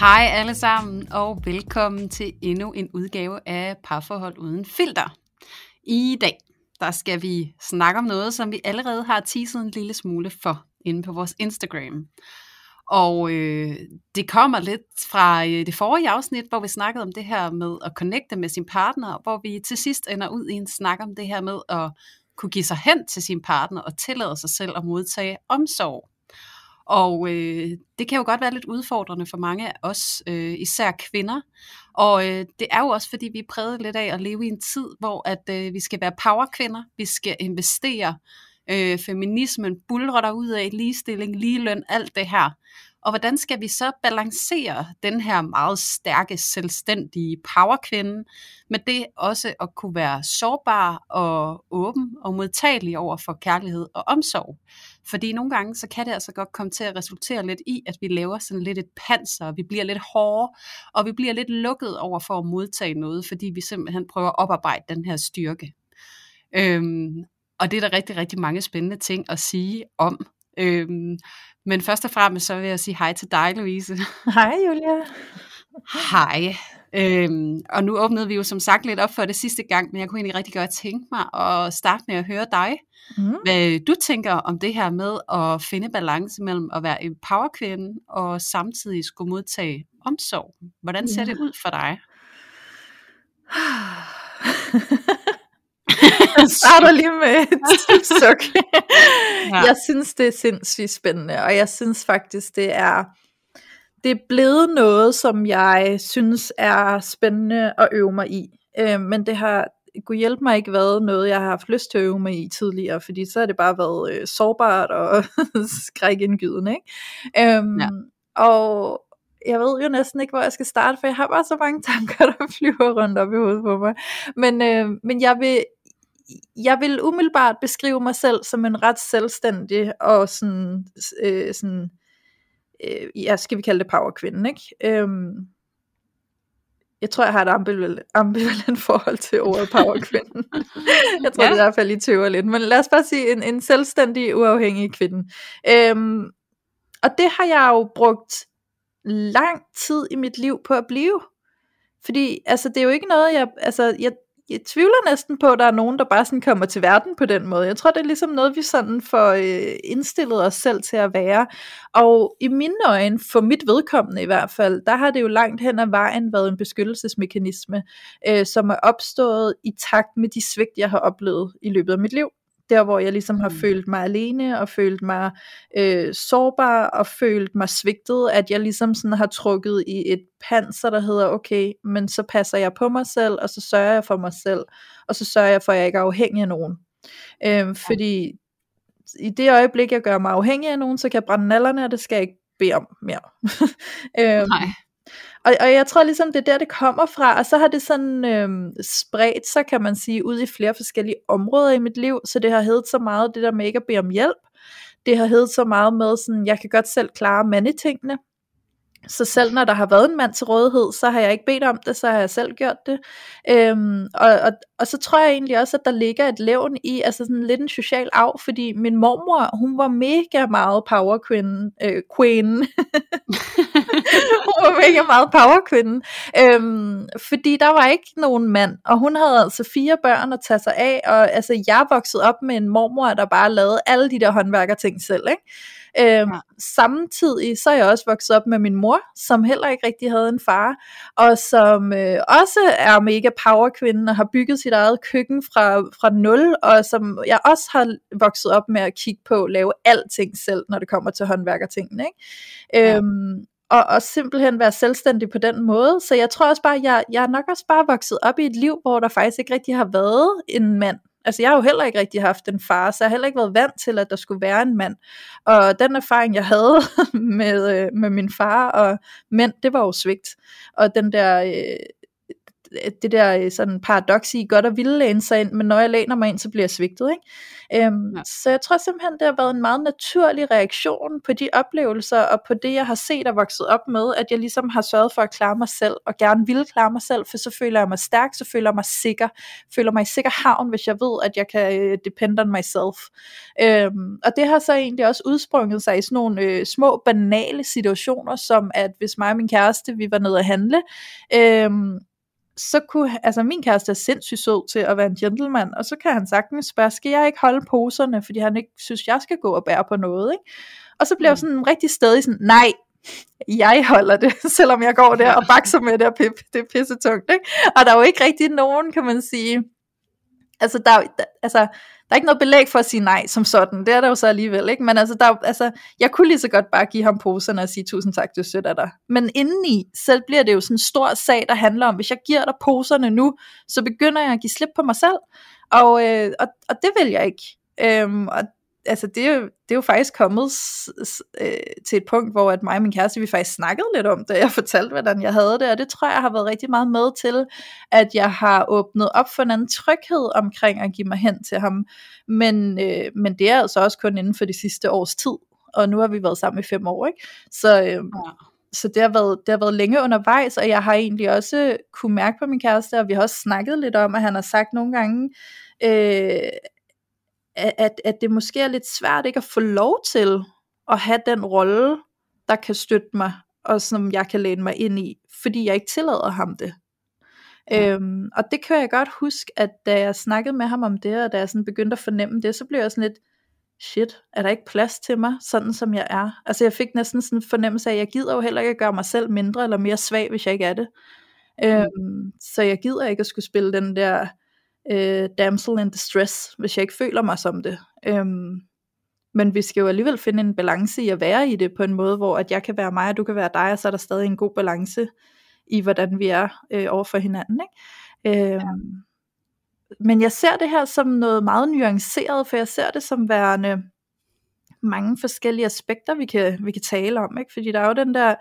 Hej alle sammen, og velkommen til endnu en udgave af Parforhold Uden Filter. I dag, der skal vi snakke om noget, som vi allerede har teaset en lille smule for inde på vores Instagram. Og øh, det kommer lidt fra øh, det forrige afsnit, hvor vi snakkede om det her med at connecte med sin partner, hvor vi til sidst ender ud i en snak om det her med at kunne give sig hen til sin partner og tillade sig selv at modtage omsorg. Og øh, det kan jo godt være lidt udfordrende for mange af os, øh, især kvinder. Og øh, det er jo også, fordi vi er præget lidt af at leve i en tid, hvor at øh, vi skal være powerkvinder, vi skal investere, øh, feminismen bulrer ud af ligestilling, ligeløn, alt det her. Og hvordan skal vi så balancere den her meget stærke, selvstændige powerkvinde med det også at kunne være sårbar og åben og modtagelig over for kærlighed og omsorg? Fordi nogle gange, så kan det altså godt komme til at resultere lidt i, at vi laver sådan lidt et panser, vi bliver lidt hårde, og vi bliver lidt lukket over for at modtage noget, fordi vi simpelthen prøver at oparbejde den her styrke. Øhm, og det er der rigtig, rigtig mange spændende ting at sige om. Øhm, men først og fremmest så vil jeg sige hej til dig, Louise. Hej, Julia. Hej. Øhm, og nu åbnede vi jo som sagt lidt op for det sidste gang, men jeg kunne egentlig rigtig godt tænke mig at starte med at høre dig. Mm. Hvad du tænker om det her med at finde balance mellem at være en powerkvinde og samtidig skulle modtage omsorg. Hvordan ser ja. det ud for dig? starter lige med et suk. ja. Jeg synes, det er sindssygt spændende, og jeg synes faktisk, det er, det er blevet noget, som jeg synes er spændende at øve mig i. Øh, men det har kunne hjælpe mig ikke været noget, jeg har haft lyst til at øve mig i tidligere, fordi så har det bare været øh, sårbart og skrækindgydende. Ikke? Øhm, ja. Og jeg ved jo næsten ikke, hvor jeg skal starte, for jeg har bare så mange tanker, der flyver rundt op i hovedet på mig. Men, øh, men jeg vil jeg vil umiddelbart beskrive mig selv som en ret selvstændig og sådan, øh, sådan øh, ja, skal vi kalde det powerkvinde, ikke? Øhm, jeg tror, jeg har et ambivalent, ambivalent forhold til ordet powerkvinden. jeg tror, ja. det er i hvert fald I tøver lidt. Men lad os bare sige en, en selvstændig, uafhængig kvinde. Øhm, og det har jeg jo brugt lang tid i mit liv på at blive. Fordi altså, det er jo ikke noget, jeg, altså, jeg, jeg tvivler næsten på, at der er nogen, der bare sådan kommer til verden på den måde. Jeg tror, det er ligesom noget, vi sådan får øh, indstillet os selv til at være. Og i mine øjne, for mit vedkommende i hvert fald, der har det jo langt hen ad vejen været en beskyttelsesmekanisme, øh, som er opstået i takt med de svigt, jeg har oplevet i løbet af mit liv der hvor jeg ligesom har mm. følt mig alene, og følt mig øh, sårbar, og følt mig svigtet, at jeg ligesom sådan har trukket i et panser, der hedder, okay, men så passer jeg på mig selv, og så sørger jeg for mig selv, og så sørger jeg for, at jeg ikke er afhængig af nogen. Øh, fordi i det øjeblik, jeg gør mig afhængig af nogen, så kan jeg brænde nallerne, og det skal jeg ikke bede om mere. øh, Nej. Og, og jeg tror ligesom, det er der, det kommer fra, og så har det sådan øh, spredt sig, kan man sige, ud i flere forskellige områder i mit liv, så det har heddet så meget det der med ikke at bede om hjælp, det har heddet så meget med sådan, jeg kan godt selv klare mandetingene, så selv når der har været en mand til rådighed, så har jeg ikke bedt om det, så har jeg selv gjort det. Øhm, og, og, og så tror jeg egentlig også, at der ligger et levn i, altså sådan lidt en social arv, fordi min mormor, hun var mega meget power queen. Øh, queen. hun var mega meget power queen. Øhm, fordi der var ikke nogen mand, og hun havde altså fire børn at tage sig af, og altså jeg voksede op med en mormor, der bare lavede alle de der håndværkerting selv, ikke? Øhm, ja. Samtidig så er jeg også vokset op med min mor, som heller ikke rigtig havde en far, og som øh, også er mega powerkvinde og har bygget sit eget køkken fra, fra nul, og som jeg også har vokset op med at kigge på, lave alting selv, når det kommer til håndværkertingene. Ikke? Ja. Øhm, og, og simpelthen være selvstændig på den måde. Så jeg tror også bare, jeg, jeg er nok også bare vokset op i et liv, hvor der faktisk ikke rigtig har været en mand Altså jeg har jo heller ikke rigtig haft en far, så jeg har heller ikke været vant til, at der skulle være en mand. Og den erfaring, jeg havde med, øh, med min far og mænd, det var jo svigt. Og den der, øh, det der øh, sådan paradoks i godt at ville læne sig ind, men når jeg læner mig ind, så bliver jeg svigtet. Ikke? Øhm, ja. Så jeg tror simpelthen, det har været en meget naturlig reaktion på de oplevelser, og på det, jeg har set og vokset op med, at jeg ligesom har sørget for at klare mig selv, og gerne ville klare mig selv, for så føler jeg mig stærk, så føler jeg mig sikker, føler mig i sikker havn, hvis jeg ved, at jeg kan øh, depend on myself. Øhm, og det har så egentlig også udsprunget sig i sådan nogle øh, små banale situationer, som at hvis mig og min kæreste, vi var nede at handle, øhm, så kunne, altså min kæreste er sindssygt sød til at være en gentleman, og så kan han sagtens spørge, skal jeg ikke holde poserne, fordi han ikke synes, jeg skal gå og bære på noget, ikke? Og så bliver jeg mm. sådan rigtig stadig sådan, nej, jeg holder det, selvom jeg går der og bakser med det, og pip, det er pisse tungt, ikke? Og der er jo ikke rigtig nogen, kan man sige, altså der, der altså der er ikke noget belæg for at sige nej som sådan, det er der jo så alligevel, ikke? men altså, der, altså, jeg kunne lige så godt bare give ham poserne og sige tusind tak, du sødt af dig. Men indeni, så bliver det jo sådan en stor sag, der handler om, hvis jeg giver dig poserne nu, så begynder jeg at give slip på mig selv, og, øh, og, og det vil jeg ikke. Øhm, og altså det, er jo, det er jo faktisk kommet øh, til et punkt, hvor at mig og min kæreste, vi faktisk snakkede lidt om det, jeg fortalte, hvordan jeg havde det, og det tror jeg har været rigtig meget med til, at jeg har åbnet op for en anden tryghed omkring at give mig hen til ham, men, øh, men det er altså også kun inden for de sidste års tid, og nu har vi været sammen i fem år, ikke? Så, øh, ja. så det, har været, det har været længe undervejs, og jeg har egentlig også kunne mærke på min kæreste, og vi har også snakket lidt om, at han har sagt nogle gange, øh, at, at det måske er lidt svært ikke at få lov til at have den rolle, der kan støtte mig, og som jeg kan læne mig ind i, fordi jeg ikke tillader ham det. Ja. Øhm, og det kan jeg godt huske, at da jeg snakkede med ham om det, og da jeg sådan begyndte at fornemme det, så blev jeg sådan lidt, shit, er der ikke plads til mig, sådan som jeg er? Altså jeg fik næsten sådan en fornemmelse af, at jeg gider jo heller ikke at gøre mig selv mindre eller mere svag, hvis jeg ikke er det. Mm. Øhm, så jeg gider ikke at skulle spille den der øh, damsel in distress, hvis jeg ikke føler mig som det. Øhm, men vi skal jo alligevel finde en balance i at være i det på en måde, hvor at jeg kan være mig, og du kan være dig, og så er der stadig en god balance i, hvordan vi er øh, over for hinanden. Ikke? Øhm, ja. Men jeg ser det her som noget meget nuanceret, for jeg ser det som værende mange forskellige aspekter, vi kan, vi kan tale om. Ikke? Fordi der er jo den der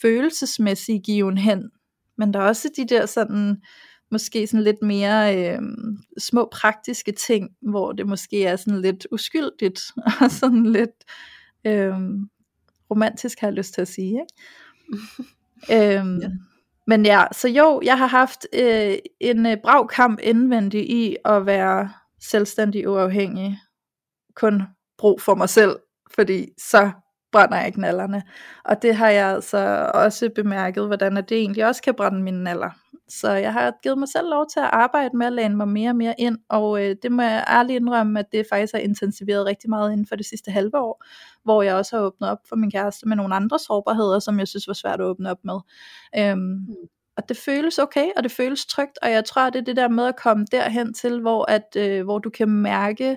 følelsesmæssige given hen, men der er også de der sådan måske sådan lidt mere øh, små praktiske ting, hvor det måske er sådan lidt uskyldigt, og sådan lidt øh, romantisk har jeg lyst til at sige. Ikke? øhm, ja. Men ja, så jo, jeg har haft øh, en øh, brav kamp indvendig i at være selvstændig uafhængig, kun brug for mig selv, fordi så brænder jeg ikke nallerne. Og det har jeg altså også bemærket, hvordan det egentlig også kan brænde mine naller. Så jeg har givet mig selv lov til at arbejde med at læne mig mere og mere ind, og øh, det må jeg ærligt indrømme, at det faktisk har intensiveret rigtig meget inden for det sidste halve år, hvor jeg også har åbnet op for min kæreste med nogle andre sårbarheder, som jeg synes var svært at åbne op med. Øhm, mm. Og det føles okay, og det føles trygt, og jeg tror, det er det der med at komme derhen til, hvor, at, øh, hvor du kan mærke,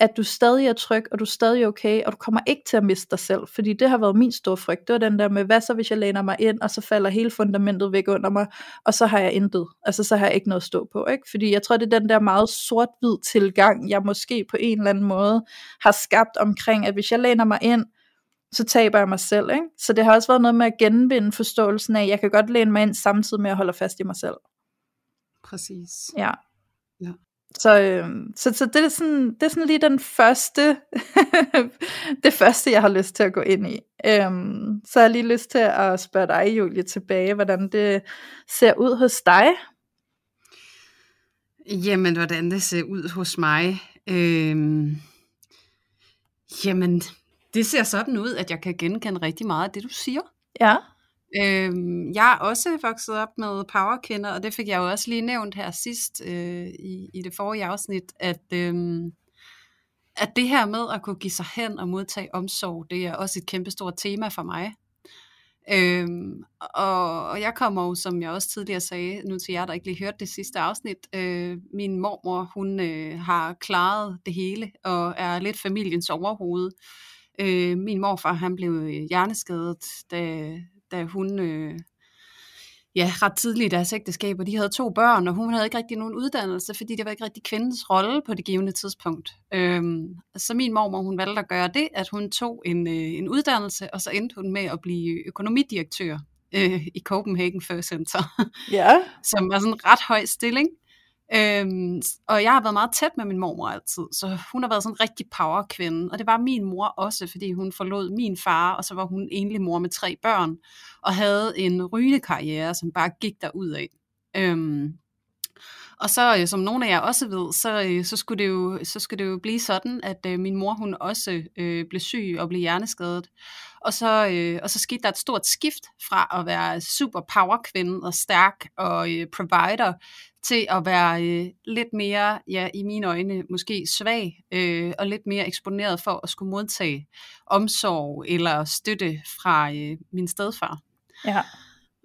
at du stadig er tryg, og du er stadig okay, og du kommer ikke til at miste dig selv, fordi det har været min store frygt, det var den der med, hvad så hvis jeg læner mig ind, og så falder hele fundamentet væk under mig, og så har jeg intet, altså så har jeg ikke noget at stå på, ikke? fordi jeg tror det er den der meget sort-hvid tilgang, jeg måske på en eller anden måde har skabt omkring, at hvis jeg læner mig ind, så taber jeg mig selv, ikke? så det har også været noget med at genvinde forståelsen af, at jeg kan godt læne mig ind samtidig med at holde fast i mig selv. Præcis. Ja. ja. Så, øh, så, så det, er sådan, det er sådan lige den første, det første, jeg har lyst til at gå ind i. Øhm, så har jeg lige lyst til at spørge dig, Julie, tilbage, hvordan det ser ud hos dig. Jamen, hvordan det ser ud hos mig? Øhm, jamen, det ser sådan ud, at jeg kan genkende rigtig meget af det, du siger. Ja. Øhm, jeg er også vokset op med powerkvinder, og det fik jeg jo også lige nævnt her sidst øh, i, i det forrige afsnit, at, øhm, at det her med at kunne give sig hen og modtage omsorg, det er også et kæmpestort tema for mig. Øhm, og, og jeg kommer jo, som jeg også tidligere sagde, nu til jer, der ikke lige hørte det sidste afsnit, øh, min mormor, hun øh, har klaret det hele, og er lidt familiens overhoved. Øh, min morfar, han blev øh, hjerneskadet, da, da hun øh, ja, ret tidligt i deres ægteskab, og de havde to børn, og hun havde ikke rigtig nogen uddannelse, fordi det var ikke rigtig kvindens rolle på det givende tidspunkt. Øhm, så min mormor, hun valgte at gøre det, at hun tog en, øh, en uddannelse, og så endte hun med at blive økonomidirektør øh, i Copenhagen First Center, ja. som var sådan en ret høj stilling. Øhm, og jeg har været meget tæt med min mormor altid, så hun har været sådan en rigtig powerkvinde, og det var min mor også, fordi hun forlod min far, og så var hun enlig mor med tre børn, og havde en rygende karriere, som bare gik derud af. Øhm, og så, øh, som nogle af jer også ved, så, øh, så, skulle, det jo, så skulle det jo blive sådan, at øh, min mor hun også øh, blev syg og blev hjerneskadet. Og så, øh, og så skete der et stort skift fra at være super power kvinde og stærk og øh, provider, til at være øh, lidt mere, ja, i mine øjne, måske svag øh, og lidt mere eksponeret for at skulle modtage omsorg eller støtte fra øh, min stedfar. Ja.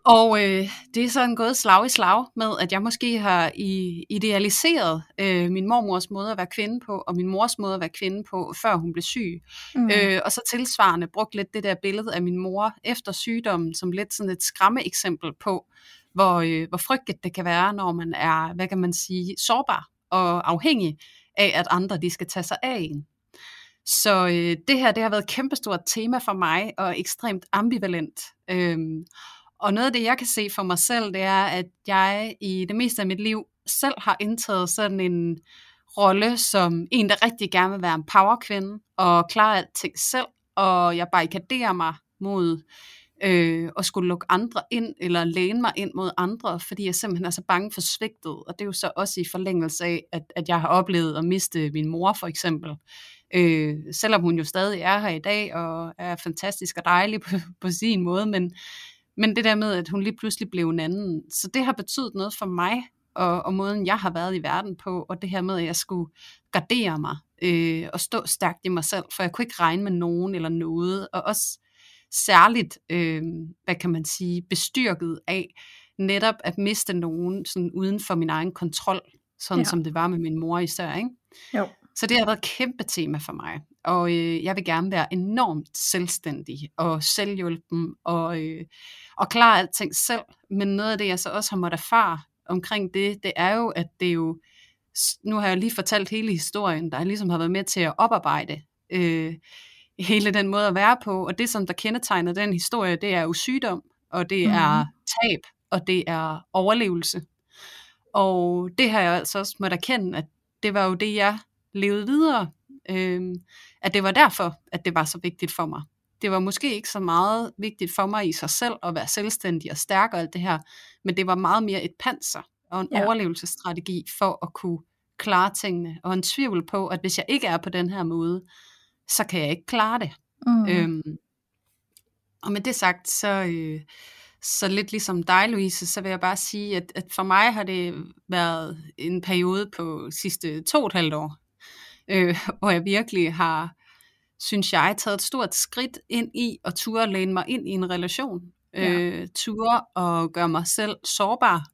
Og øh, det er sådan gået slag i slag med, at jeg måske har i, idealiseret øh, min mormors måde at være kvinde på, og min mors måde at være kvinde på, før hun blev syg. Mm. Øh, og så tilsvarende brugt lidt det der billede af min mor efter sygdommen, som lidt sådan et skræmme eksempel på, hvor, øh, hvor frygteligt det kan være, når man er, hvad kan man sige, sårbar og afhængig af, at andre de skal tage sig af en. Så øh, det her, det har været et kæmpestort tema for mig, og ekstremt ambivalent. Øhm, og noget af det, jeg kan se for mig selv, det er, at jeg i det meste af mit liv selv har indtaget sådan en rolle som en, der rigtig gerne vil være en powerkvinde og klare alting selv, og jeg barrikaderer mig mod øh, og skulle lukke andre ind, eller læne mig ind mod andre, fordi jeg simpelthen er så bange for svigtet, og det er jo så også i forlængelse af, at, at jeg har oplevet at miste min mor for eksempel, øh, selvom hun jo stadig er her i dag, og er fantastisk og dejlig på, på sin måde, men men det der med, at hun lige pludselig blev en anden. Så det har betydet noget for mig, og, og måden jeg har været i verden på, og det her med, at jeg skulle gardere mig, øh, og stå stærkt i mig selv, for jeg kunne ikke regne med nogen eller noget, og også særligt, øh, hvad kan man sige, bestyrket af netop at miste nogen sådan uden for min egen kontrol, sådan ja. som det var med min mor især, ikke? Jo. Så det har været et kæmpe tema for mig. Og øh, jeg vil gerne være enormt selvstændig og selvhjulpen og, øh, og klare alting selv. Men noget af det, jeg så også har måttet erfare omkring det, det er jo, at det er jo, nu har jeg lige fortalt hele historien, der ligesom har været med til at oparbejde øh, hele den måde at være på. Og det, som der kendetegner den historie, det er jo sygdom, og det mm. er tab, og det er overlevelse. Og det har jeg altså også måttet erkende, at det var jo det, jeg levede videre. Øh, at det var derfor, at det var så vigtigt for mig. Det var måske ikke så meget vigtigt for mig i sig selv at være selvstændig og stærk og alt det her, men det var meget mere et panser og en ja. overlevelsesstrategi for at kunne klare tingene, og en tvivl på, at hvis jeg ikke er på den her måde, så kan jeg ikke klare det. Mm. Øhm, og med det sagt, så, øh, så lidt ligesom dig, Louise, så vil jeg bare sige, at, at for mig har det været en periode på sidste to og et halvt år, øh, hvor jeg virkelig har, synes jeg, taget et stort skridt ind i at ture læne mig ind i en relation. Ja. Øh, ture og gøre mig selv sårbar.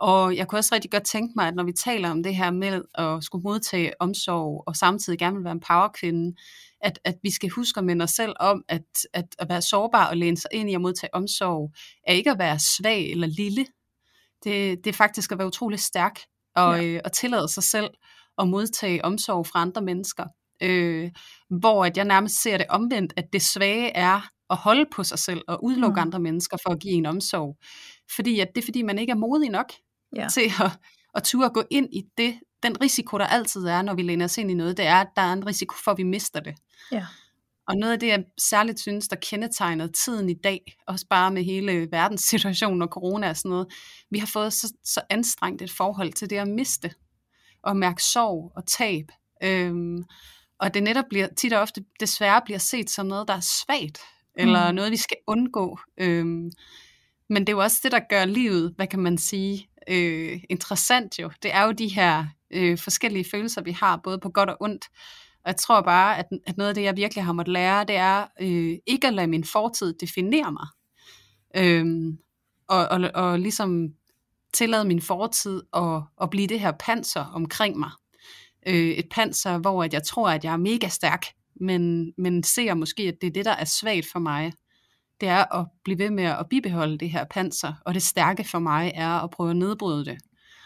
Og jeg kunne også rigtig godt tænke mig, at når vi taler om det her med at skulle modtage omsorg, og samtidig gerne vil være en powerkvinde, at, at vi skal huske at minde os selv om, at, at at være sårbar og læne sig ind i at modtage omsorg, er ikke at være svag eller lille. Det, det er faktisk at være utrolig stærk, og, ja. øh, og tillade sig selv at modtage omsorg fra andre mennesker. Øh, hvor at jeg nærmest ser det omvendt, at det svage er at holde på sig selv og udelukke mm. andre mennesker for at give en omsorg. Fordi at det er fordi, man ikke er modig nok ja. til at, at turde gå ind i det. Den risiko, der altid er, når vi læner os ind i noget, det er, at der er en risiko for, at vi mister det. Ja. Og noget af det, jeg særligt synes, der kendetegner tiden i dag, også bare med hele verdenssituationen og corona og sådan noget, vi har fået så, så anstrengt et forhold til det at miste at mærke sorg og tab. Øhm, og det netop bliver tit og ofte desværre bliver set som noget, der er svagt, eller mm. noget, vi skal undgå. Øhm, men det er jo også det, der gør livet, hvad kan man sige, øh, interessant jo. Det er jo de her øh, forskellige følelser, vi har, både på godt og ondt. Og jeg tror bare, at, at noget af det, jeg virkelig har måttet lære, det er øh, ikke at lade min fortid definere mig. Øhm, og, og, og ligesom tillade min fortid at, at blive det her panser omkring mig. Øh, et panser, hvor at jeg tror, at jeg er mega stærk, men, men ser måske, at det er det, der er svagt for mig. Det er at blive ved med at bibeholde det her panser, og det stærke for mig er at prøve at nedbryde det.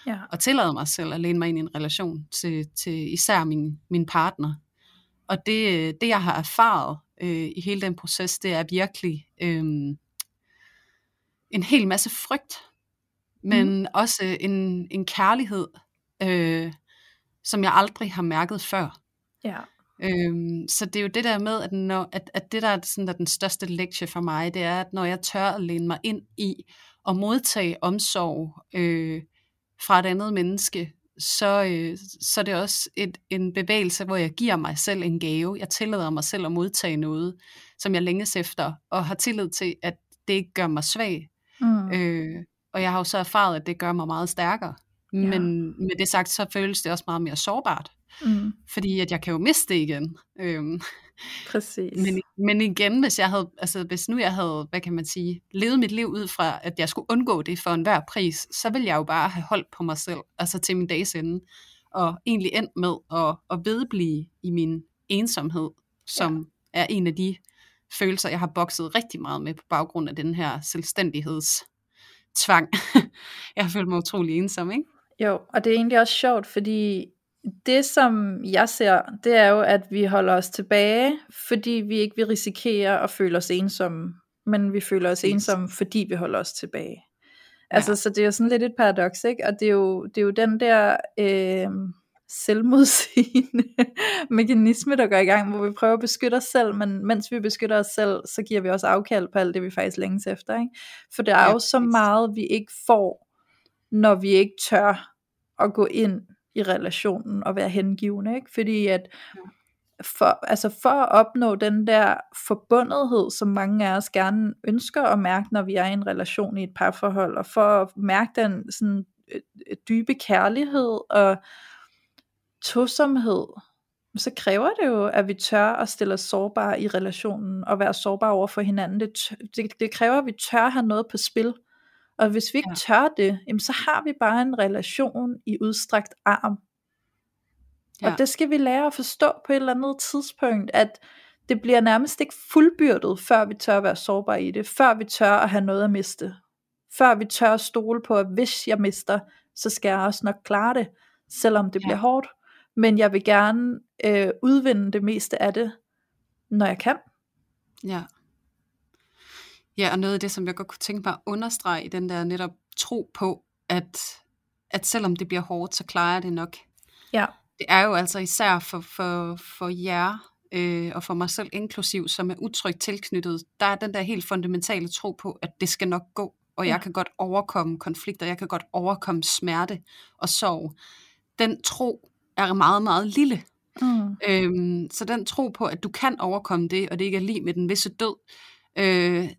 Ja. Og tillade mig selv at læne mig ind i en relation til, til især min, min partner. Og det, det jeg har erfaret øh, i hele den proces, det er virkelig... Øh, en hel masse frygt, men mm. også en, en kærlighed, øh, som jeg aldrig har mærket før. Ja. Øhm, så det er jo det der med, at, når, at, at det der er sådan, der den største lektie for mig, det er, at når jeg tør at læne mig ind i og modtage omsorg øh, fra et andet menneske, så, øh, så er det også et, en bevægelse, hvor jeg giver mig selv en gave. Jeg tillader mig selv at modtage noget, som jeg længes efter, og har tillid til, at det ikke gør mig svag. Mm. Øh, og jeg har jo så erfaret, at det gør mig meget stærkere. Ja. Men med det sagt, så føles det også meget mere sårbart. Mm. Fordi at jeg kan jo miste det igen. Øhm, Præcis. Men, men igen, hvis jeg havde, altså hvis nu jeg havde, hvad kan man sige, levet mit liv ud fra, at jeg skulle undgå det for enhver pris, så ville jeg jo bare have holdt på mig selv, altså til min dags ende, og egentlig endt med at, at vedblive i min ensomhed, som ja. er en af de følelser, jeg har bokset rigtig meget med på baggrund af den her selvstændigheds tvang. jeg har følt mig utrolig ensom, ikke? Jo, og det er egentlig også sjovt, fordi det som jeg ser, det er jo, at vi holder os tilbage, fordi vi ikke vil risikere at føle os ensomme, men vi føler os ensomme, fordi vi holder os tilbage. Ja. Altså, så det er jo sådan lidt et paradoks, ikke? Og det er jo, det er jo den der øh, selvmodsigende mekanisme, der går i gang, hvor vi prøver at beskytte os selv, men mens vi beskytter os selv, så giver vi også afkald på alt det, vi faktisk længes efter, ikke? For det er ja, jo så meget, vi ikke får, når vi ikke tør at gå ind i relationen og være hengivende, ikke? Fordi at for, altså for at opnå den der forbundethed, som mange af os gerne ønsker at mærke, når vi er i en relation i et parforhold, og for at mærke den sådan øh, øh, dybe kærlighed og tosomhed, så kræver det jo, at vi tør at stille os sårbare i relationen, og være sårbare over for hinanden. Det, det, det kræver, at vi tør have noget på spil. Og hvis vi ikke ja. tør det, jamen, så har vi bare en relation i udstrakt arm. Ja. Og det skal vi lære at forstå på et eller andet tidspunkt, at det bliver nærmest ikke fuldbyrdet, før vi tør at være sårbare i det, før vi tør at have noget at miste, før vi tør at stole på, at hvis jeg mister, så skal jeg også nok klare det, selvom det ja. bliver hårdt. Men jeg vil gerne øh, udvinde det meste af det, når jeg kan. Ja. Ja, og noget af det, som jeg godt kunne tænke mig at understrege i den der netop tro på, at, at selvom det bliver hårdt, så klarer jeg det nok. Ja. Det er jo altså især for, for, for jer, øh, og for mig selv inklusiv, som er utrygt tilknyttet, der er den der helt fundamentale tro på, at det skal nok gå, og jeg ja. kan godt overkomme konflikter, jeg kan godt overkomme smerte og sorg. Den tro er meget, meget lille. Mm. Øhm, så den tro på, at du kan overkomme det, og det ikke er lige med den visse død, øh,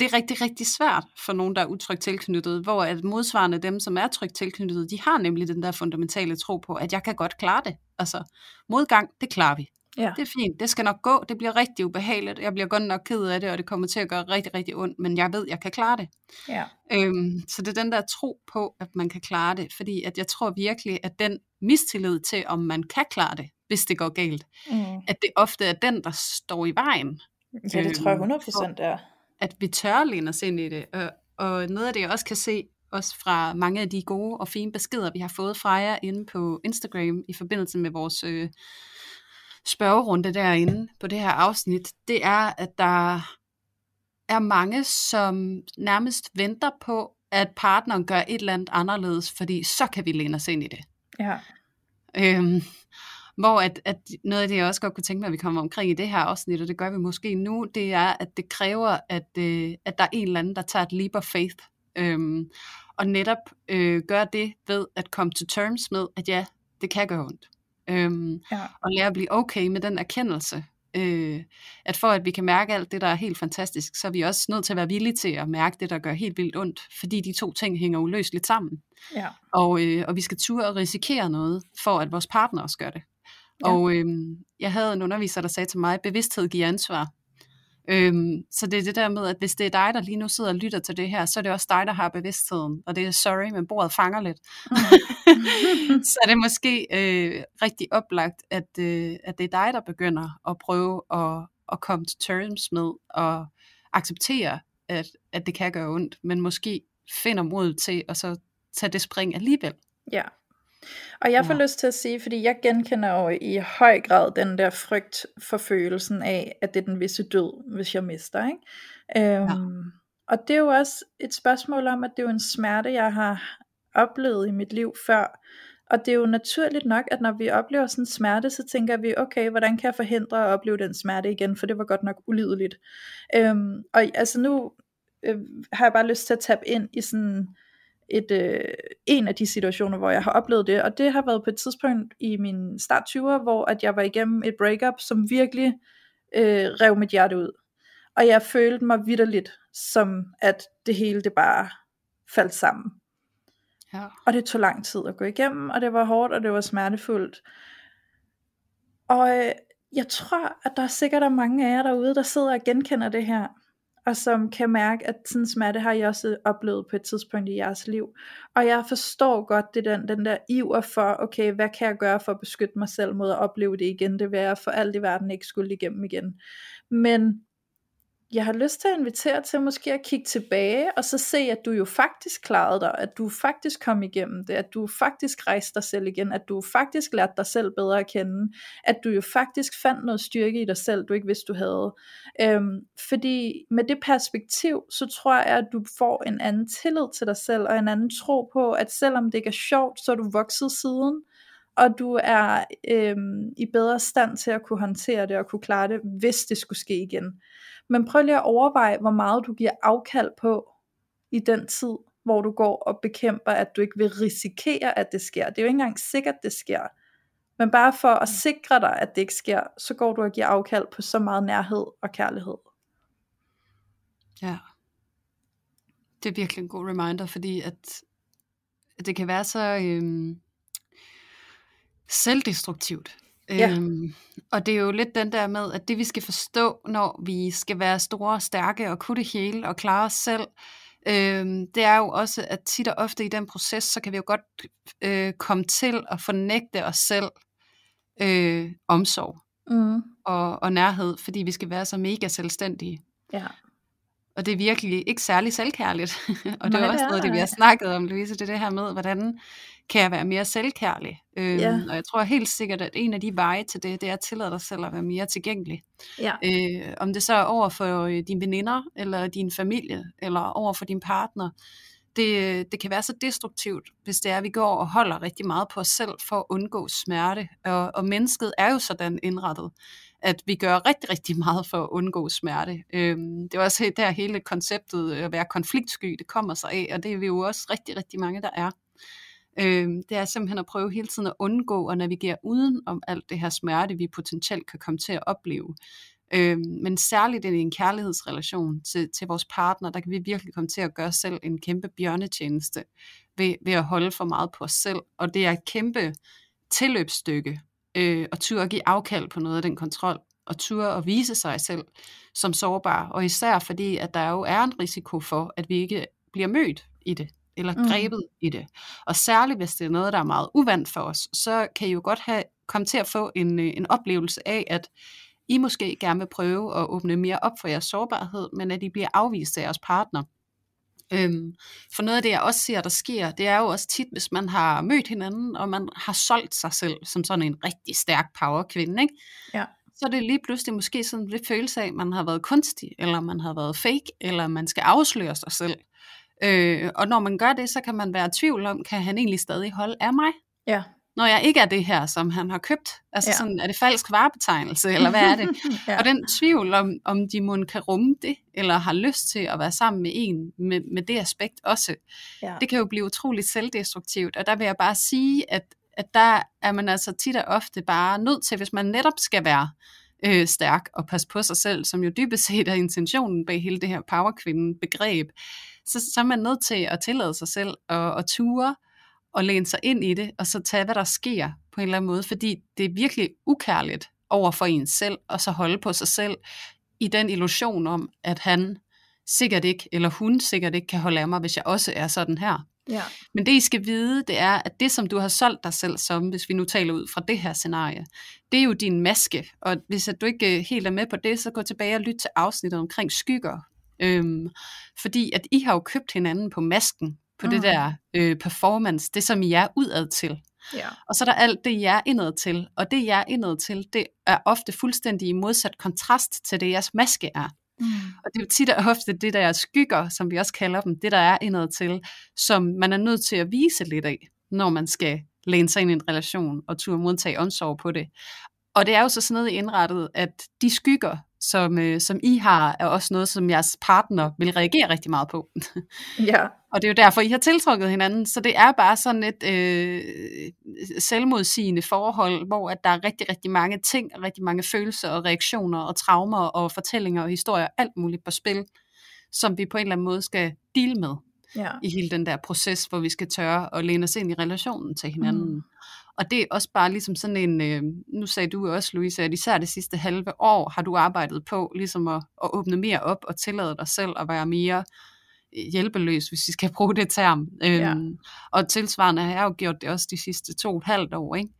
det er rigtig, rigtig svært for nogen, der er utrygt tilknyttet, hvor at modsvarende dem, som er trygt tilknyttet, de har nemlig den der fundamentale tro på, at jeg kan godt klare det. Altså, modgang, det klarer vi. Ja. Det er fint, det skal nok gå, det bliver rigtig ubehageligt, jeg bliver godt nok ked af det, og det kommer til at gøre rigtig, rigtig ondt, men jeg ved, jeg kan klare det. Ja. Øhm, så det er den der tro på, at man kan klare det, fordi at jeg tror virkelig, at den mistillid til, om man kan klare det, hvis det går galt, mm. at det ofte er den, der står i vejen. Ja, det tror jeg 100% øhm, er at vi tør læne os ind i det. Og, og noget af det, jeg også kan se, også fra mange af de gode og fine beskeder, vi har fået fra jer inde på Instagram i forbindelse med vores øh, spørgerunde derinde på det her afsnit, det er, at der er mange, som nærmest venter på, at partneren gør et eller andet anderledes, fordi så kan vi læne os ind i det. Ja. Øhm, hvor at, at noget af det, jeg også godt kunne tænke mig, at vi kommer omkring i det her afsnit, og det gør vi måske nu, det er, at det kræver, at, øh, at der er en eller anden, der tager et leap of faith, øhm, og netop øh, gør det ved at komme til terms med, at ja, det kan gøre ondt. Øhm, ja. Og lære at blive okay med den erkendelse. Øh, at for at vi kan mærke alt det, der er helt fantastisk, så er vi også nødt til at være villige til at mærke det, der gør helt vildt ondt, fordi de to ting hænger uløseligt sammen. Ja. Og, øh, og vi skal turde at risikere noget, for at vores partner også gør det. Ja. Og øhm, jeg havde en underviser, der sagde til mig, bevidsthed giver ansvar. Øhm, så det er det der med, at hvis det er dig, der lige nu sidder og lytter til det her, så er det også dig, der har bevidstheden. Og det er sorry, men bordet fanger lidt. Mm. så er det måske øh, rigtig oplagt, at, øh, at det er dig, der begynder at prøve at, at komme til terms med og acceptere, at, at det kan gøre ondt, men måske finder mod til at så tage det spring alligevel. Ja, og jeg får ja. lyst til at sige, fordi jeg genkender jo i høj grad den der frygt for følelsen af, at det er den visse død, hvis jeg mister. Ikke? Øhm, ja. og det er jo også et spørgsmål om, at det er jo en smerte, jeg har oplevet i mit liv før. Og det er jo naturligt nok, at når vi oplever sådan en smerte, så tænker vi, okay, hvordan kan jeg forhindre at opleve den smerte igen, for det var godt nok ulideligt. Øhm, og altså nu øh, har jeg bare lyst til at tabe ind i sådan et, øh, en af de situationer, hvor jeg har oplevet det, og det har været på et tidspunkt i min start 20'er, hvor at jeg var igennem et breakup, som virkelig øh, rev mit hjerte ud. Og jeg følte mig vidderligt, som at det hele det bare faldt sammen. Ja. Og det tog lang tid at gå igennem, og det var hårdt, og det var smertefuldt. Og øh, jeg tror, at der er sikkert er mange af jer derude, der sidder og genkender det her og som kan mærke, at sådan smerte har jeg også oplevet på et tidspunkt i jeres liv. Og jeg forstår godt det den, den der iver for, okay, hvad kan jeg gøre for at beskytte mig selv mod at opleve det igen, det vil jeg for alt i verden ikke skulle igennem igen. Men jeg har lyst til at invitere til måske at kigge tilbage, og så se, at du jo faktisk klarede dig, at du faktisk kom igennem det, at du faktisk rejste dig selv igen, at du faktisk lærte dig selv bedre at kende, at du jo faktisk fandt noget styrke i dig selv, du ikke vidste, du havde. Øhm, fordi med det perspektiv, så tror jeg, at du får en anden tillid til dig selv, og en anden tro på, at selvom det ikke er sjovt, så er du vokset siden, og du er øhm, i bedre stand til at kunne håndtere det og kunne klare det, hvis det skulle ske igen. Men prøv lige at overveje, hvor meget du giver afkald på i den tid, hvor du går og bekæmper, at du ikke vil risikere, at det sker. Det er jo ikke engang sikkert, det sker. Men bare for at sikre dig, at det ikke sker, så går du og giver afkald på så meget nærhed og kærlighed. Ja. Det er virkelig en god reminder, fordi at det kan være så øhm, selvdestruktivt. Ja. Øhm, og det er jo lidt den der med, at det vi skal forstå, når vi skal være store og stærke og kunne det hele og klare os selv, øhm, det er jo også, at tit og ofte i den proces, så kan vi jo godt øh, komme til at fornægte os selv øh, omsorg mm. og, og nærhed, fordi vi skal være så mega selvstændige. Ja. Og det er virkelig ikke særlig selvkærligt. og det er også noget, det vi har snakket om, Louise, det er det her med, hvordan kan jeg være mere selvkærlig. Øhm, ja. Og jeg tror helt sikkert, at en af de veje til det, det er at tillade dig selv at være mere tilgængelig. Ja. Øh, om det så er over for øh, dine veninder, eller din familie, eller over for din partner. Det, det kan være så destruktivt, hvis det er, at vi går og holder rigtig meget på os selv for at undgå smerte. Og, og mennesket er jo sådan indrettet, at vi gør rigtig, rigtig meget for at undgå smerte. Øhm, det er også der hele konceptet at være konfliktsky, det kommer sig af, og det er vi jo også rigtig, rigtig mange, der er. Øh, det er simpelthen at prøve hele tiden at undgå og navigere uden om alt det her smerte, vi potentielt kan komme til at opleve. Øh, men særligt i en kærlighedsrelation til, til vores partner, der kan vi virkelig komme til at gøre selv en kæmpe bjørnetjeneste ved, ved at holde for meget på os selv. Og det er et kæmpe tilløbsstykke øh, at turde at give afkald på noget af den kontrol, og turde at vise sig selv som sårbar, og især fordi, at der jo er en risiko for, at vi ikke bliver mødt i det, eller mm. grebet i det. Og særligt hvis det er noget, der er meget uvandt for os, så kan I jo godt have, komme til at få en, øh, en oplevelse af, at I måske gerne vil prøve at åbne mere op for jeres sårbarhed, men at I bliver afvist af jeres partner. Øhm, for noget af det, jeg også ser, der sker, det er jo også tit, hvis man har mødt hinanden, og man har solgt sig selv som sådan en rigtig stærk powerkvinde, ikke? Ja. så er det lige pludselig måske sådan lidt følelse af, at man har været kunstig, eller man har været fake, eller man skal afsløre sig selv. Øh, og når man gør det, så kan man være i tvivl om, kan han egentlig stadig holde af mig? Ja når jeg ikke er det her, som han har købt? Altså ja. sådan, er det falsk varebetegnelse, eller hvad er det? ja. Og den tvivl om, om de må kan rumme det, eller har lyst til at være sammen med en med, med det aspekt også, ja. det kan jo blive utroligt selvdestruktivt. Og der vil jeg bare sige, at, at der er man altså tit og ofte bare nødt til, hvis man netop skal være øh, stærk og passe på sig selv, som jo dybest set er intentionen bag hele det her powerkvinden-begreb, så, så er man nødt til at tillade sig selv at, at ture, og læne sig ind i det, og så tage, hvad der sker på en eller anden måde, fordi det er virkelig ukærligt over for en selv, og så holde på sig selv i den illusion om, at han sikkert ikke, eller hun sikkert ikke kan holde af mig, hvis jeg også er sådan her. Ja. Men det I skal vide, det er, at det som du har solgt dig selv som, hvis vi nu taler ud fra det her scenarie, det er jo din maske. Og hvis at du ikke øh, helt er med på det, så gå tilbage og lyt til afsnittet omkring skygger. Øhm, fordi at I har jo købt hinanden på masken på mm. det der øh, performance, det som I er udad til. Ja. Og så er der alt det, jeg er indad til. Og det, jeg er indad til, det er ofte fuldstændig i modsat kontrast til det, jeres maske er. Mm. Og det er tit og ofte det der skygger, som vi også kalder dem, det der er indad til, som man er nødt til at vise lidt af, når man skal læne sig ind i en relation og turde modtage omsorg på det. Og det er jo så sådan noget indrettet, at de skygger, som, øh, som I har, er også noget, som jeres partner vil reagere rigtig meget på. Ja. og det er jo derfor, I har tiltrukket hinanden. Så det er bare sådan et øh, selvmodsigende forhold, hvor at der er rigtig, rigtig mange ting, rigtig mange følelser og reaktioner og traumer og fortællinger og historier, alt muligt på spil, som vi på en eller anden måde skal deal med ja. i hele den der proces, hvor vi skal tørre og læne os ind i relationen til hinanden. Mm. Og det er også bare ligesom sådan en, øh, nu sagde du også, Louise, at især det sidste halve år har du arbejdet på ligesom at, at åbne mere op og tillade dig selv at være mere øh, hjælpeløs, hvis vi skal bruge det term. Ja. Øhm, og tilsvarende har jeg jo gjort det også de sidste to og et halvt år. Ikke?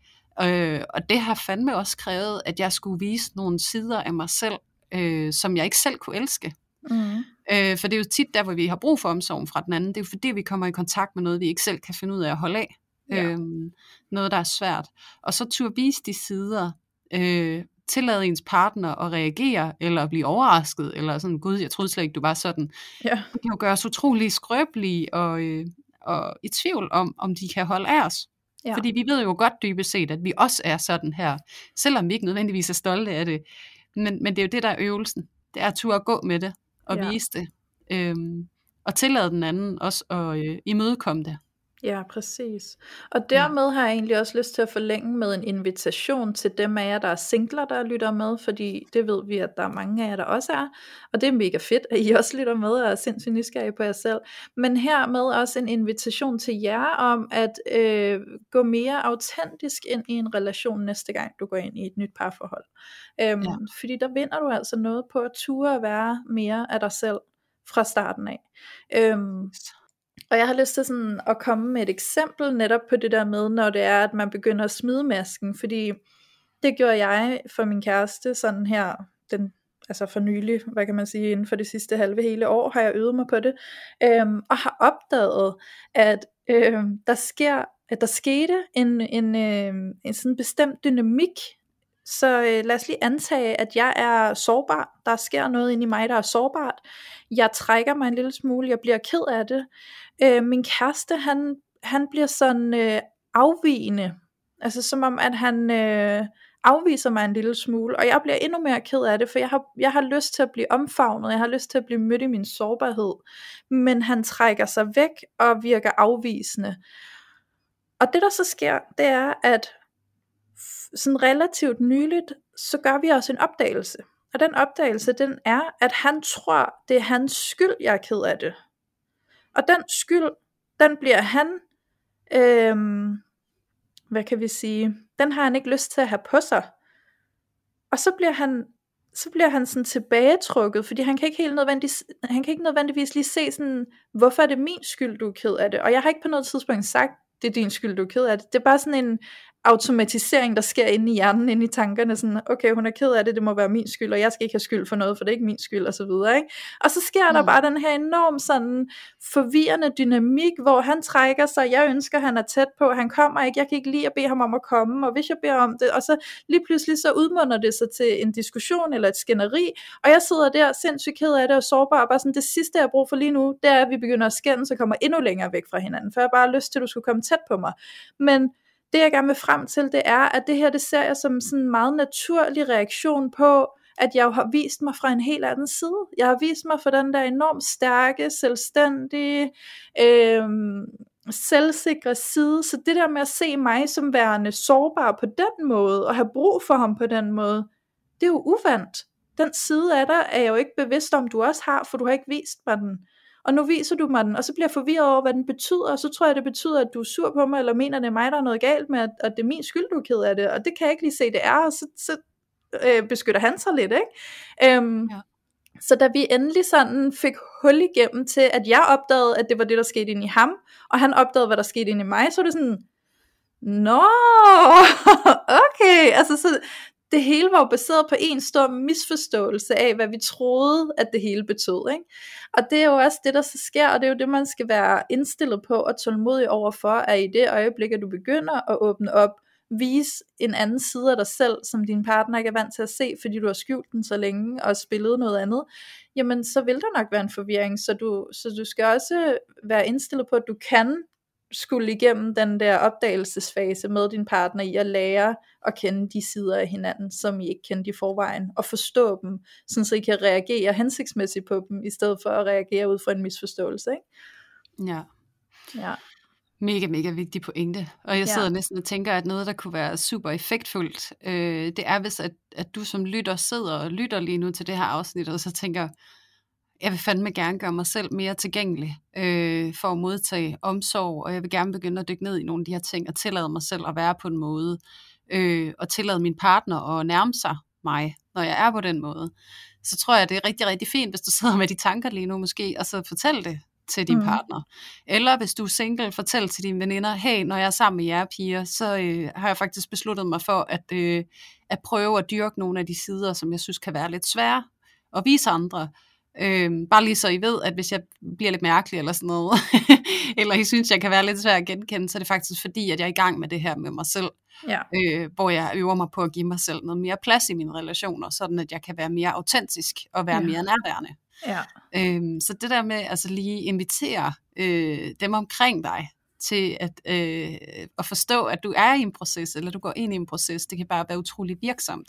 Øh, og det har fandme også krævet, at jeg skulle vise nogle sider af mig selv, øh, som jeg ikke selv kunne elske. Mm. Øh, for det er jo tit der, hvor vi har brug for omsorgen fra den anden. Det er jo fordi, vi kommer i kontakt med noget, vi ikke selv kan finde ud af at holde af. Ja. Øhm, noget, der er svært. Og så turde vise de sider, øh, tillade ens partner at reagere, eller blive overrasket, eller sådan, gud, jeg troede slet ikke, du var sådan. Ja. Det kan jo gøre os utrolig skrøbelige og, øh, og i tvivl om, om de kan holde af os. Ja. Fordi vi ved jo godt dybest set, at vi også er sådan her, selvom vi ikke nødvendigvis er stolte af det. Men, men det er jo det, der er øvelsen. Det er at turde gå med det, og Ja. vise det. Øhm, og tillade den anden også at øh, imødekomme det. Ja, præcis. Og dermed har jeg egentlig også lyst til at forlænge med en invitation til dem af jer, der er singler, der lytter med, fordi det ved vi, at der er mange af jer, der også er. Og det er mega fedt, at I også lytter med og er sindssygt nysgerrige på jer selv. Men hermed også en invitation til jer om at øh, gå mere autentisk ind i en relation næste gang, du går ind i et nyt parforhold. Øhm, Ja. Fordi der vinder du altså noget på at ture at være mere af dig selv fra starten af. Øhm, og jeg har lyst til sådan at komme med et eksempel netop på det der med, når det er, at man begynder at smide masken, fordi det gjorde jeg for min kæreste sådan her, den, altså for nylig, hvad kan man sige, inden for det sidste halve hele år, har jeg øvet mig på det, øhm, og har opdaget, at øhm, der sker, at der skete en, en, øhm, en sådan bestemt dynamik, så øh, lad os lige antage, at jeg er sårbar. Der sker noget inde i mig, der er sårbart. Jeg trækker mig en lille smule. Jeg bliver ked af det. Øh, min kæreste, han, han bliver sådan øh, afvigende. Altså som om, at han øh, afviser mig en lille smule. Og jeg bliver endnu mere ked af det, for jeg har, jeg har lyst til at blive omfavnet. Jeg har lyst til at blive mødt i min sårbarhed. Men han trækker sig væk og virker afvisende. Og det der så sker, det er, at sådan relativt nyligt, så gør vi også en opdagelse. Og den opdagelse, den er, at han tror, det er hans skyld, jeg er ked af det. Og den skyld, den bliver han, øhm, hvad kan vi sige, den har han ikke lyst til at have på sig. Og så bliver han, så bliver han sådan tilbagetrukket, fordi han kan ikke helt nødvendigvis, han kan ikke nødvendigvis lige se sådan, hvorfor er det min skyld, du er ked af det. Og jeg har ikke på noget tidspunkt sagt, det er din skyld, du er ked af det. Det er bare sådan en automatisering, der sker inde i hjernen, inde i tankerne, sådan, okay, hun er ked af det, det må være min skyld, og jeg skal ikke have skyld for noget, for det er ikke min skyld, og så videre, ikke? Og så sker mm. der bare den her enorm sådan forvirrende dynamik, hvor han trækker sig, jeg ønsker, han er tæt på, han kommer ikke, jeg kan ikke lide at bede ham om at komme, og hvis jeg beder om det, og så lige pludselig så udmunder det sig til en diskussion eller et skænderi, og jeg sidder der sindssygt ked af det og sårbar, og bare sådan, det sidste jeg har brug for lige nu, det er, at vi begynder at skændes og kommer endnu længere væk fra hinanden, for jeg har bare lyst til, at du skulle komme tæt på mig. Men det jeg gerne vil frem til, det er, at det her, det ser jeg som sådan en meget naturlig reaktion på, at jeg jo har vist mig fra en helt anden side. Jeg har vist mig fra den der enormt stærke, selvstændige, øh, selvsikre side. Så det der med at se mig som værende sårbar på den måde, og have brug for ham på den måde, det er jo uvandt. Den side af dig er jeg jo ikke bevidst om, du også har, for du har ikke vist mig den. Og nu viser du mig den, og så bliver jeg forvirret over, hvad den betyder, og så tror jeg, det betyder, at du er sur på mig, eller mener, det er mig, der er noget galt med, at, det er min skyld, du er ked af det, og det kan jeg ikke lige se, det er, og så, så øh, beskytter han sig lidt, ikke? Øhm, Ja. Så da vi endelig sådan fik hul igennem til, at jeg opdagede, at det var det, der skete inde i ham, og han opdagede, hvad der skete inde i mig, så var det sådan, Nå, okay, altså så det hele var jo baseret på en stor misforståelse af, hvad vi troede, at det hele betød. Ikke? Og det er jo også det, der så sker, og det er jo det, man skal være indstillet på og tålmodig overfor, at i det øjeblik, at du begynder at åbne op vise en anden side af dig selv, som din partner ikke er vant til at se, fordi du har skjult den så længe og spillet noget andet, jamen så vil der nok være en forvirring, så du, så du skal også være indstillet på, at du kan skulle igennem den der opdagelsesfase med din partner i at lære at kende de sider af hinanden, som I ikke kendte i forvejen, og forstå dem, sådan så I kan reagere hensigtsmæssigt på dem, i stedet for at reagere ud fra en misforståelse. Ikke? Ja. Ja. Mega, mega vigtig pointe. Og jeg sidder ja. næsten og tænker, at noget, der kunne være super effektfuldt, øh, det er, hvis at, at du som lytter sidder og lytter lige nu til det her afsnit, og så tænker, jeg vil fandme gerne gøre mig selv mere tilgængelig øh, for at modtage omsorg, og jeg vil gerne begynde at dykke ned i nogle af de her ting, og tillade mig selv at være på en måde, øh, og tillade min partner at nærme sig mig, når jeg er på den måde. Så tror jeg, det er rigtig, rigtig fint, hvis du sidder med de tanker lige nu måske, og så fortæl det til din mm. partner. Eller hvis du er single, fortæl til dine veninder, hey, når jeg er sammen med jer piger, så øh, har jeg faktisk besluttet mig for at, øh, at prøve at dyrke nogle af de sider, som jeg synes kan være lidt svære, og vise andre. Øh, bare lige så I ved, at hvis jeg bliver lidt mærkelig eller sådan noget, eller I synes, jeg kan være lidt svær at genkende, så er det faktisk fordi, at jeg er i gang med det her med mig selv. Ja. Øh, hvor jeg øver mig på at give mig selv noget mere plads i mine relationer, sådan at jeg kan være mere autentisk og være ja. mere nærværende. Ja. Øhm, så det der med altså lige invitere øh, dem omkring dig til at, øh, at forstå, at du er i en proces, eller du går ind i en proces, det kan bare være utrolig virksomt.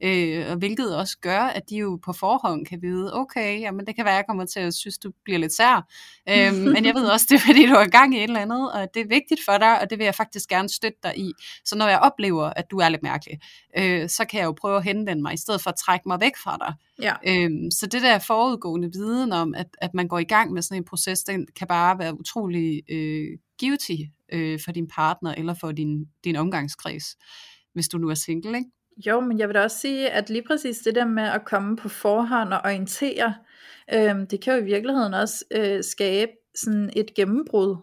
Øh, og hvilket også gør, at de jo på forhånd kan vide, okay, jamen det kan være, at jeg kommer til at synes, du bliver lidt sær, øh, men jeg ved også, det er fordi, du er i gang i et eller andet, og det er vigtigt for dig, og det vil jeg faktisk gerne støtte dig i. Så når jeg oplever, at du er lidt mærkelig, øh, så kan jeg jo prøve at henvende mig, i stedet for at trække mig væk fra dig. Ja. Øhm, så det der forudgående viden om, at, at man går i gang med sådan en proces, den kan bare være utrolig øh, givetig øh, for din partner eller for din, din omgangskreds, hvis du nu er single, ikke? Jo, men jeg vil da også sige, at lige præcis det der med at komme på forhånd og orientere, øh, det kan jo i virkeligheden også øh, skabe sådan et gennembrud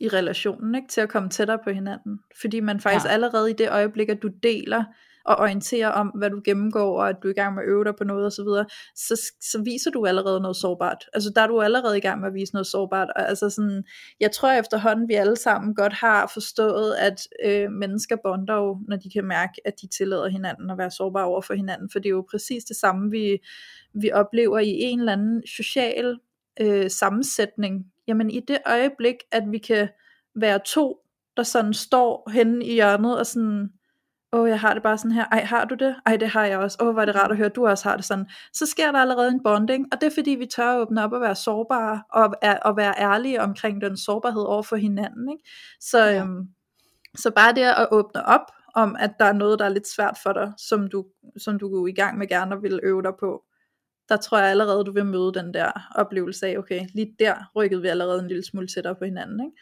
i relationen, ikke? til at komme tættere på hinanden. Fordi man faktisk ja. allerede i det øjeblik, at du deler og orientere om, hvad du gennemgår, og at du er i gang med at øve dig på noget osv., så, så, så viser du allerede noget sårbart. Altså der er du allerede i gang med at vise noget sårbart. Og, altså sådan, jeg tror efterhånden, vi alle sammen godt har forstået, at øh, mennesker bonder jo, når de kan mærke, at de tillader hinanden at være sårbare over for hinanden, for det er jo præcis det samme, vi, vi oplever i en eller anden social øh, sammensætning. Jamen i det øjeblik, at vi kan være to, der sådan står henne i hjørnet og sådan åh, oh, jeg har det bare sådan her, ej, har du det? Ej, det har jeg også, åh, oh, hvor er det rart at høre, at du også har det sådan. Så sker der allerede en bonding, og det er fordi, vi tør at åbne op og være sårbare, og, er, og være ærlige omkring den sårbarhed over for hinanden. Ikke? Så, ja. øhm, så bare det at åbne op, om at der er noget, der er lidt svært for dig, som du, som du er i gang med gerne vil øve dig på, der tror jeg allerede, du vil møde den der oplevelse af, okay, lige der rykkede vi allerede en lille smule tættere på hinanden. Ikke?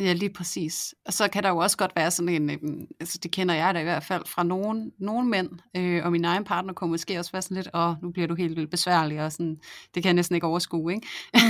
Ja, lige præcis. Og så kan der jo også godt være sådan en, øh, altså det kender jeg da i hvert fald fra nogen, nogen mænd, øh, og min egen partner kunne måske også være sådan lidt, åh, nu bliver du helt vildt besværlig, og sådan, det kan jeg næsten ikke overskue, ikke? Mm.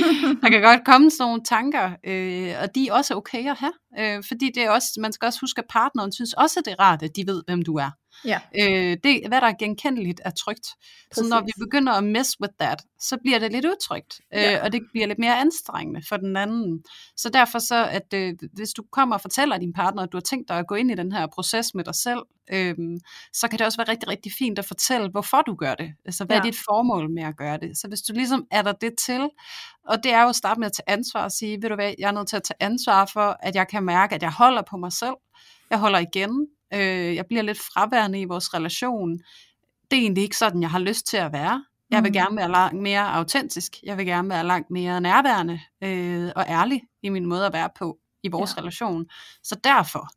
der kan godt komme sådan nogle tanker, øh, og de er også okay at have, øh, fordi det er også, man skal også huske, at partneren synes også, at det er rart, at de ved, hvem du er. Ja. Øh, det, hvad der er genkendeligt, er trygt. Præcis. Så når vi begynder at mess with that, så bliver det lidt utrygt, øh, ja. og det bliver lidt mere anstrengende for den anden. Så derfor så, at øh, hvis du kommer og fortæller din partner, at du har tænkt dig at gå ind i den her proces med dig selv, øh, så kan det også være rigtig, rigtig fint at fortælle, hvorfor du gør det. Altså, hvad ja. er dit formål med at gøre det? Så hvis du ligesom er der det til, og det er jo at starte med at tage ansvar og sige, ved du hvad, jeg er nødt til at tage ansvar for, at jeg kan mærke, at jeg holder på mig selv, jeg holder igen, øh, jeg bliver lidt fraværende i vores relation. Det er egentlig ikke sådan, jeg har lyst til at være. Jeg vil mm. gerne være langt mere autentisk. Jeg vil gerne være langt mere nærværende øh, og ærlig i min måde at være på i vores ja. relation. Så derfor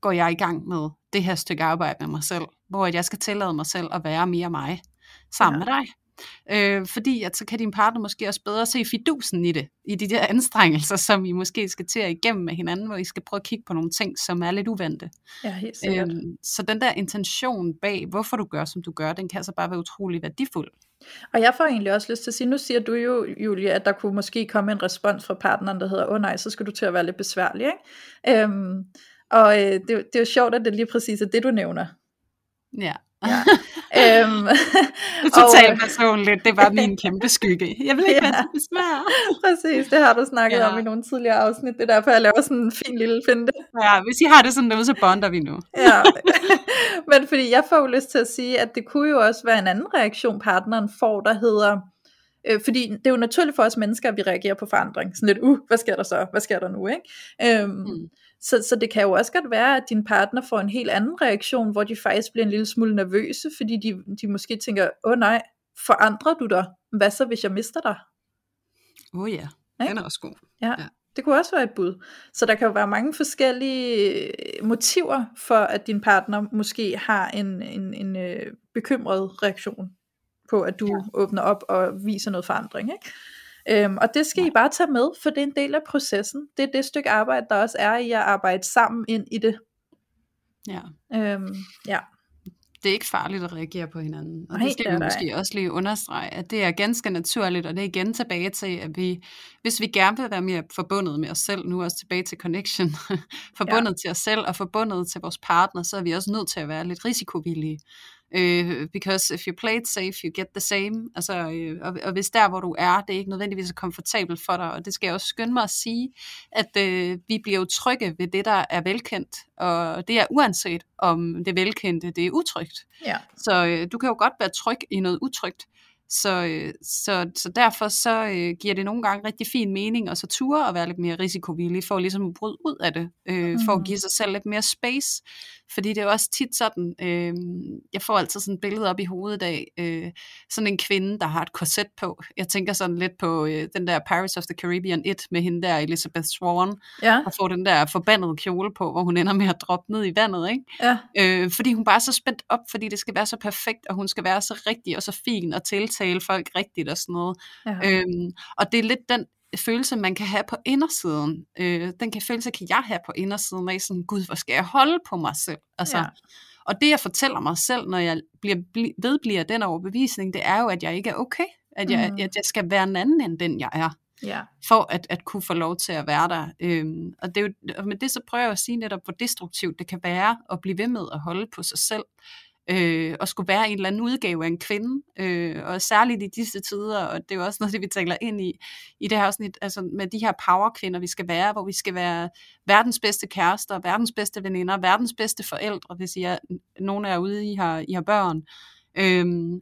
går jeg i gang med det her stykke arbejde med mig selv, hvor jeg skal tillade mig selv at være mere mig sammen ja. med dig. Øh, fordi at så kan din partner måske også bedre se fidusen i det, i de der anstrengelser, som I måske skal til at igennem med hinanden, hvor I skal prøve at kigge på nogle ting, som er lidt uvante. Ja, helt sikkert. Øh, så den der intention bag, hvorfor du gør, som du gør, den kan altså bare være utrolig værdifuld. Og jeg får egentlig også lyst til at sige, nu siger du jo, Julie, at der kunne måske komme en respons fra partneren, der hedder, åh oh, nej, så skal du til at være lidt besværlig, ikke? Øhm, og øh, det, det er jo sjovt, at det lige præcis er det, du nævner. Ja. ja. øhm, det totalt personligt, det var min kæmpe skygge. Jeg vil ikke ja, være besvær. Præcis, det har du snakket ja. om i nogle tidligere afsnit, det er derfor, jeg laver sådan en fin lille finte. Ja, hvis I har det sådan noget, så bonder vi nu. ja, men fordi jeg får jo lyst til at sige, at det kunne jo også være en anden reaktion, partneren får, der hedder, Øh, fordi det er jo naturligt for os mennesker, at vi reagerer på forandring. Sådan lidt, uh, hvad sker der så? Hvad sker der nu? Ikke? Øhm, mm. Så, så det kan jo også godt være, at din partner får en helt anden reaktion, hvor de faktisk bliver en lille smule nervøse, fordi de, de måske tænker, åh oh, nej, forandrer du dig? Hvad så, hvis jeg mister dig? Åh oh, ja, ja, den er også god. Ja. ja. Det kunne også være et bud. Så der kan jo være mange forskellige motiver for, at din partner måske har en, en, en øh, bekymret reaktion på, at du ja. åbner op og viser noget forandring. Ikke? Øhm, og det skal ja. I bare tage med, for det er en del af processen. Det er det stykke arbejde, der også er i at arbejde sammen ind i det. Ja. Øhm, ja. Det er ikke farligt at reagere på hinanden. Og Nej, det skal vi måske også lige understrege, at det er ganske naturligt, og det er igen tilbage til, at vi, hvis vi gerne vil være mere forbundet med os selv, nu også tilbage til connection, forbundet ja. til os selv og forbundet til vores partner, så er vi også nødt til at være lidt risikovillige. Øh, because if you play it safe, you get the same. Altså, øh, og, og hvis der, hvor du er, det er ikke nødvendigvis er komfortabelt for dig, og det skal jeg også skynde mig at sige, at øh, vi bliver jo trygge ved det, der er velkendt, og det er uanset om det velkendte, det er utrygt. Ja. Så øh, du kan jo godt være tryg i noget utrygt, så, øh, så, så derfor så øh, giver det nogle gange rigtig fin mening at så ture og være lidt mere risikovillig for ligesom at bryde ud af det, øh, mm. for at give sig selv lidt mere space. Fordi det er jo også tit sådan, øh, jeg får altid sådan et billede op i hovedet af øh, sådan en kvinde, der har et korset på. Jeg tænker sådan lidt på øh, den der Pirates of the Caribbean 1 med hende der Elizabeth Swan, ja. og får den der forbandede kjole på, hvor hun ender med at droppe ned i vandet. Ikke? Ja. Øh, fordi hun bare er så spændt op, fordi det skal være så perfekt, og hun skal være så rigtig og så fin og tiltale folk rigtigt og sådan noget. Ja. Øhm, og det er lidt den følelse, man kan have på indersiden. Øh, den kan følelse kan jeg have på indersiden af sådan, gud, hvor skal jeg holde på mig selv? Altså, ja. Og det jeg fortæller mig selv, når jeg bliver, vedbliver den overbevisning, det er jo, at jeg ikke er okay. At jeg, mm. at jeg skal være en anden end den, jeg er. Ja. For at, at kunne få lov til at være der. Øhm, og, det er jo, og med det så prøver jeg at sige netop, hvor destruktivt det kan være at blive ved med at holde på sig selv øh, og skulle være en eller anden udgave af en kvinde, øh, og særligt i disse tider, og det er jo også noget, det vi taler ind i, i det her afsnit, altså med de her powerkvinder, vi skal være, hvor vi skal være verdens bedste kærester, verdens bedste veninder, verdens bedste forældre, hvis I er, nogen er ude, I har, I har børn, Øhm,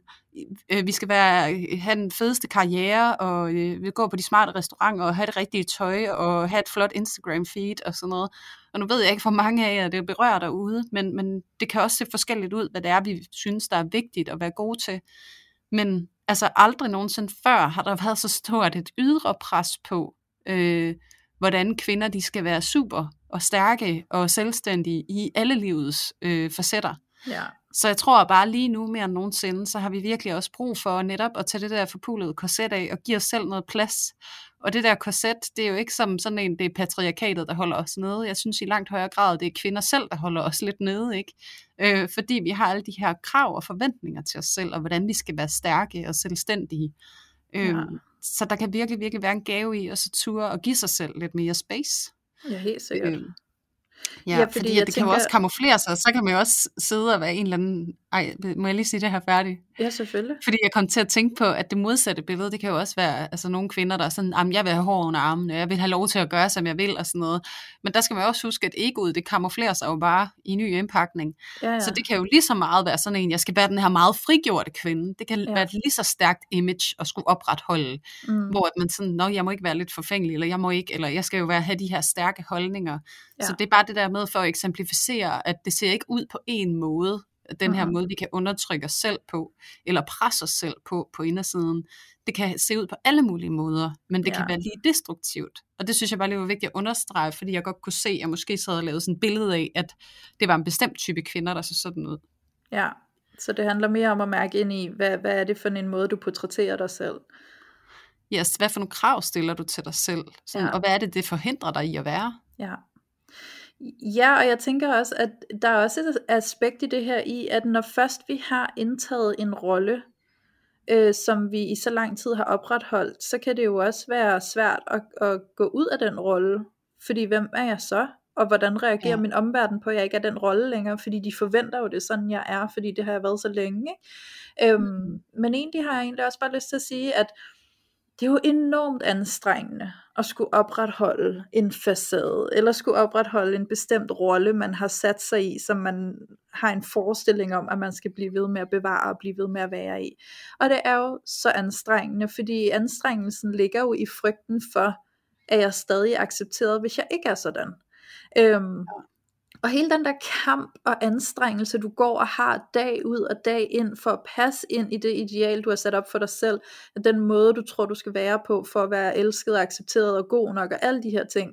øh, vi skal være, have den fedeste karriere, og øh, vi gå på de smarte restauranter, og have det rigtige tøj, og have et flot Instagram feed, og sådan noget. Og nu ved jeg ikke, hvor mange af jer det berører derude, men, men det kan også se forskelligt ud, hvad det er, vi synes, der er vigtigt at være gode til. Men altså aldrig nogensinde før har der været så stort et ydre pres på, øh, hvordan kvinder de skal være super og stærke og selvstændige i alle livets øh, facetter. Ja. Så jeg tror bare lige nu mere end nogensinde, så har vi virkelig også brug for netop at tage det der forpulede korset af og give os selv noget plads. Og det der korset, det er jo ikke som sådan en, det er patriarkatet, der holder os nede. Jeg synes i langt højere grad, det er kvinder selv, der holder os lidt nede, ikke? Øh, fordi vi har alle de her krav og forventninger til os selv, og hvordan vi skal være stærke og selvstændige. Øh, ja. Så der kan virkelig, virkelig være en gave i at så ture og give sig selv lidt mere space. Ja, helt sikkert. Øh, Ja, ja fordi, fordi det tænker... kan jo også kamuflere sig, så kan man jo også sidde og være en eller anden... Ej, må jeg lige sige det her færdigt? Ja, selvfølgelig. Fordi jeg kom til at tænke på, at det modsatte billede, det kan jo også være altså nogle kvinder, der er sådan, jeg vil have hår under armen, jeg vil have lov til at gøre, som jeg vil, og sådan noget. Men der skal man også huske, at egoet, det kamuflerer sig jo bare i ny indpakning. Ja, ja. Så det kan jo lige så meget være sådan en, jeg skal være den her meget frigjorte kvinde. Det kan ja. være et lige så stærkt image at skulle opretholde, mm. hvor man sådan, nå, jeg må ikke være lidt forfængelig, eller jeg må ikke, eller jeg skal jo være, have de her stærke holdninger. Ja. Så det er bare det der med for at eksemplificere, at det ser ikke ud på en måde, den her mm-hmm. måde, vi kan undertrykke os selv på, eller presse os selv på, på indersiden. Det kan se ud på alle mulige måder, men det ja. kan være lige destruktivt. Og det synes jeg bare lige var vigtigt at understrege, fordi jeg godt kunne se, at jeg måske så havde lavet sådan et billede af, at det var en bestemt type kvinder, der så sådan ud. Ja, så det handler mere om at mærke ind i, hvad, hvad er det for en måde, du portrætterer dig selv? Yes, hvad for nogle krav stiller du til dig selv? Sådan, ja. Og hvad er det, det forhindrer dig i at være? Ja. Ja, og jeg tænker også, at der er også et aspekt i det her i, at når først vi har indtaget en rolle, øh, som vi i så lang tid har opretholdt, så kan det jo også være svært at, at gå ud af den rolle. Fordi hvem er jeg så? og hvordan reagerer ja. min omverden på, at jeg ikke er den rolle længere, fordi de forventer jo det sådan, jeg er, fordi det har jeg været så længe. Ikke? Øhm, mm. Men egentlig har jeg egentlig også bare lyst til at sige, at det er jo enormt anstrengende at skulle opretholde en facade, eller skulle opretholde en bestemt rolle, man har sat sig i, som man har en forestilling om, at man skal blive ved med at bevare og blive ved med at være i. Og det er jo så anstrengende, fordi anstrengelsen ligger jo i frygten for, at jeg stadig er accepteret, hvis jeg ikke er sådan. Øhm, og hele den der kamp og anstrengelse, du går og har dag ud og dag ind for at passe ind i det ideal, du har sat op for dig selv, den måde, du tror, du skal være på for at være elsket og accepteret og god nok og alle de her ting.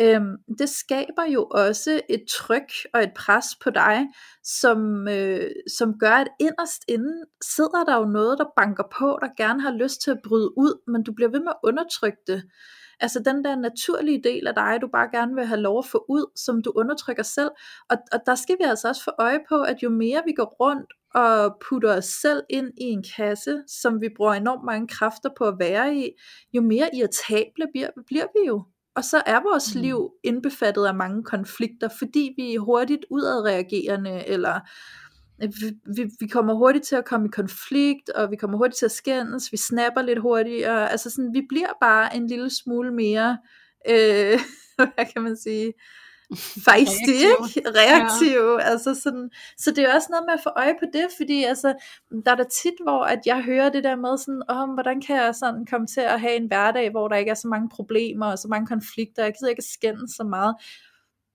Øhm, det skaber jo også et tryk og et pres på dig, som, øh, som gør, at inderst inden sidder der jo noget, der banker på, der gerne har lyst til at bryde ud, men du bliver ved med at undertrykke det. Altså den der naturlige del af dig, du bare gerne vil have lov at få ud, som du undertrykker selv. Og, og der skal vi altså også få øje på, at jo mere vi går rundt og putter os selv ind i en kasse, som vi bruger enormt mange kræfter på at være i, jo mere irritable bliver, bliver vi jo. Og så er vores mm. liv indbefattet af mange konflikter, fordi vi er hurtigt udadreagerende, eller vi, vi kommer hurtigt til at komme i konflikt, og vi kommer hurtigt til at skændes, vi snapper lidt hurtigere, altså sådan, vi bliver bare en lille smule mere, øh, hvad kan man sige, fejstig, ikke? Reaktiv, ja. altså sådan, så det er også noget med at få øje på det, fordi altså, der er der tit, hvor at jeg hører det der med sådan, om oh, hvordan kan jeg sådan komme til at have en hverdag, hvor der ikke er så mange problemer, og så mange konflikter, jeg gider ikke skændes så meget,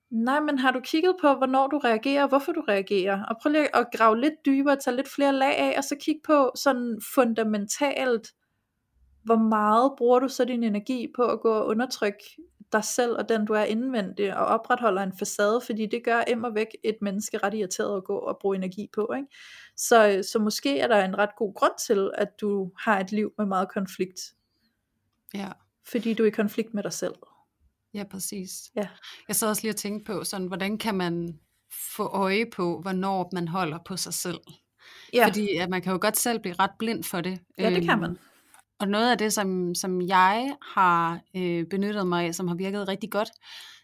Nej, men har du kigget på, hvornår du reagerer, og hvorfor du reagerer? Og prøv lige at grave lidt dybere, tage lidt flere lag af, og så kig på sådan fundamentalt, hvor meget bruger du så din energi på at gå og undertrykke dig selv og den du er indvendig, og opretholder en facade, fordi det gør immer væk et menneske ret irriteret at gå og bruge energi på. Ikke? Så, så måske er der en ret god grund til, at du har et liv med meget konflikt. Ja. Fordi du er i konflikt med dig selv. Ja, præcis. Ja. Jeg sad også lige og tænkte på, sådan, hvordan kan man få øje på, hvornår man holder på sig selv? Ja. Fordi at man kan jo godt selv blive ret blind for det. Ja, det kan øhm, man. Og noget af det, som, som jeg har øh, benyttet mig af, som har virket rigtig godt,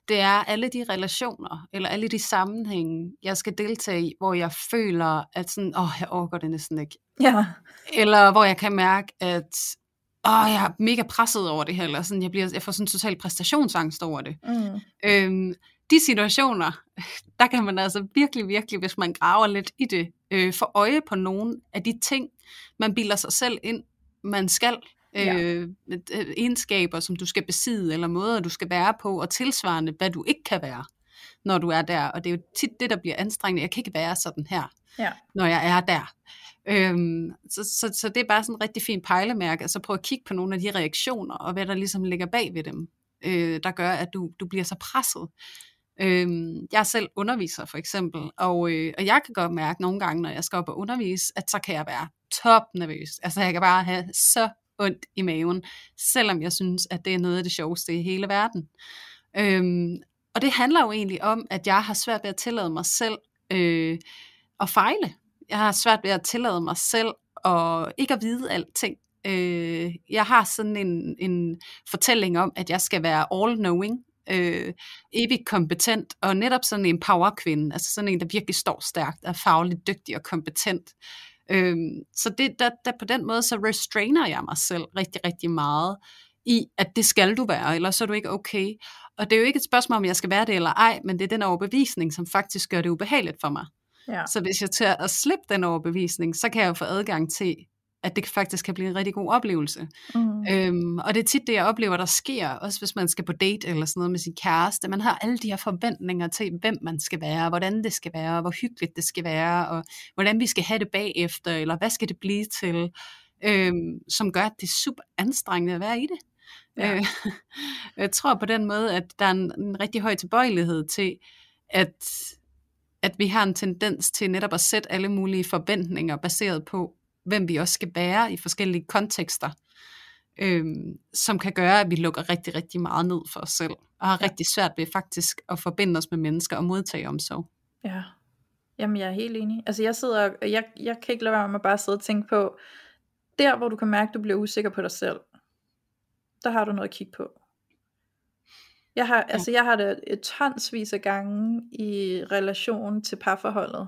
det er alle de relationer, eller alle de sammenhænge, jeg skal deltage i, hvor jeg føler, at sådan, åh, jeg overgår det næsten ikke. Ja. Eller hvor jeg kan mærke, at åh, jeg er mega presset over det her, eller sådan, jeg, bliver, jeg får sådan total præstationsangst over det. Mm. Øhm, de situationer, der kan man altså virkelig, virkelig, hvis man graver lidt i det, øh, få øje på nogle af de ting, man bilder sig selv ind, man skal. Ja. Øh, egenskaber, som du skal besidde, eller måder, du skal være på, og tilsvarende, hvad du ikke kan være, når du er der. Og det er jo tit det, der bliver anstrengende. Jeg kan ikke være sådan her, ja. når jeg er der. Øhm, så, så, så det er bare sådan en rigtig fin pejlemærke, og så prøv at kigge på nogle af de reaktioner, og hvad der ligesom ligger bag ved dem, øh, der gør, at du, du bliver så presset. Øhm, jeg er selv underviser for eksempel, og, øh, og jeg kan godt mærke nogle gange, når jeg skal op og undervise, at så kan jeg være top nervøs. Altså jeg kan bare have så ondt i maven, selvom jeg synes, at det er noget af det sjoveste i hele verden. Øhm, og det handler jo egentlig om, at jeg har svært ved at tillade mig selv øh, at fejle jeg har svært ved at tillade mig selv og ikke at vide alting. Øh, jeg har sådan en, en fortælling om, at jeg skal være all-knowing, øh, evigt kompetent, og netop sådan en powerkvinde, altså sådan en, der virkelig står stærkt, er fagligt dygtig og kompetent. Øh, så det, der, der på den måde, så restrainer jeg mig selv rigtig, rigtig meget i, at det skal du være, ellers så er du ikke okay. Og det er jo ikke et spørgsmål, om jeg skal være det eller ej, men det er den overbevisning, som faktisk gør det ubehageligt for mig. Ja. Så hvis jeg tager at slippe den overbevisning, så kan jeg jo få adgang til, at det faktisk kan blive en rigtig god oplevelse. Mm. Øhm, og det er tit det, jeg oplever, der sker, også hvis man skal på date eller sådan noget med sin kæreste. Man har alle de her forventninger til, hvem man skal være, hvordan det skal være, hvor hyggeligt det skal være, og hvordan vi skal have det bagefter, eller hvad skal det blive til, øhm, som gør, at det er super anstrengende at være i det. Ja. Øh, jeg tror på den måde, at der er en, en rigtig høj tilbøjelighed til, at at vi har en tendens til netop at sætte alle mulige forventninger baseret på, hvem vi også skal være i forskellige kontekster, øhm, som kan gøre, at vi lukker rigtig, rigtig meget ned for os selv, og har ja. rigtig svært ved faktisk at forbinde os med mennesker og modtage omsorg. Ja, jamen jeg er helt enig. Altså jeg sidder, jeg, jeg kan ikke lade være med at bare sidde og tænke på, der hvor du kan mærke, at du bliver usikker på dig selv, der har du noget at kigge på. Jeg har, altså, jeg har det et tonsvis af gange i relation til parforholdet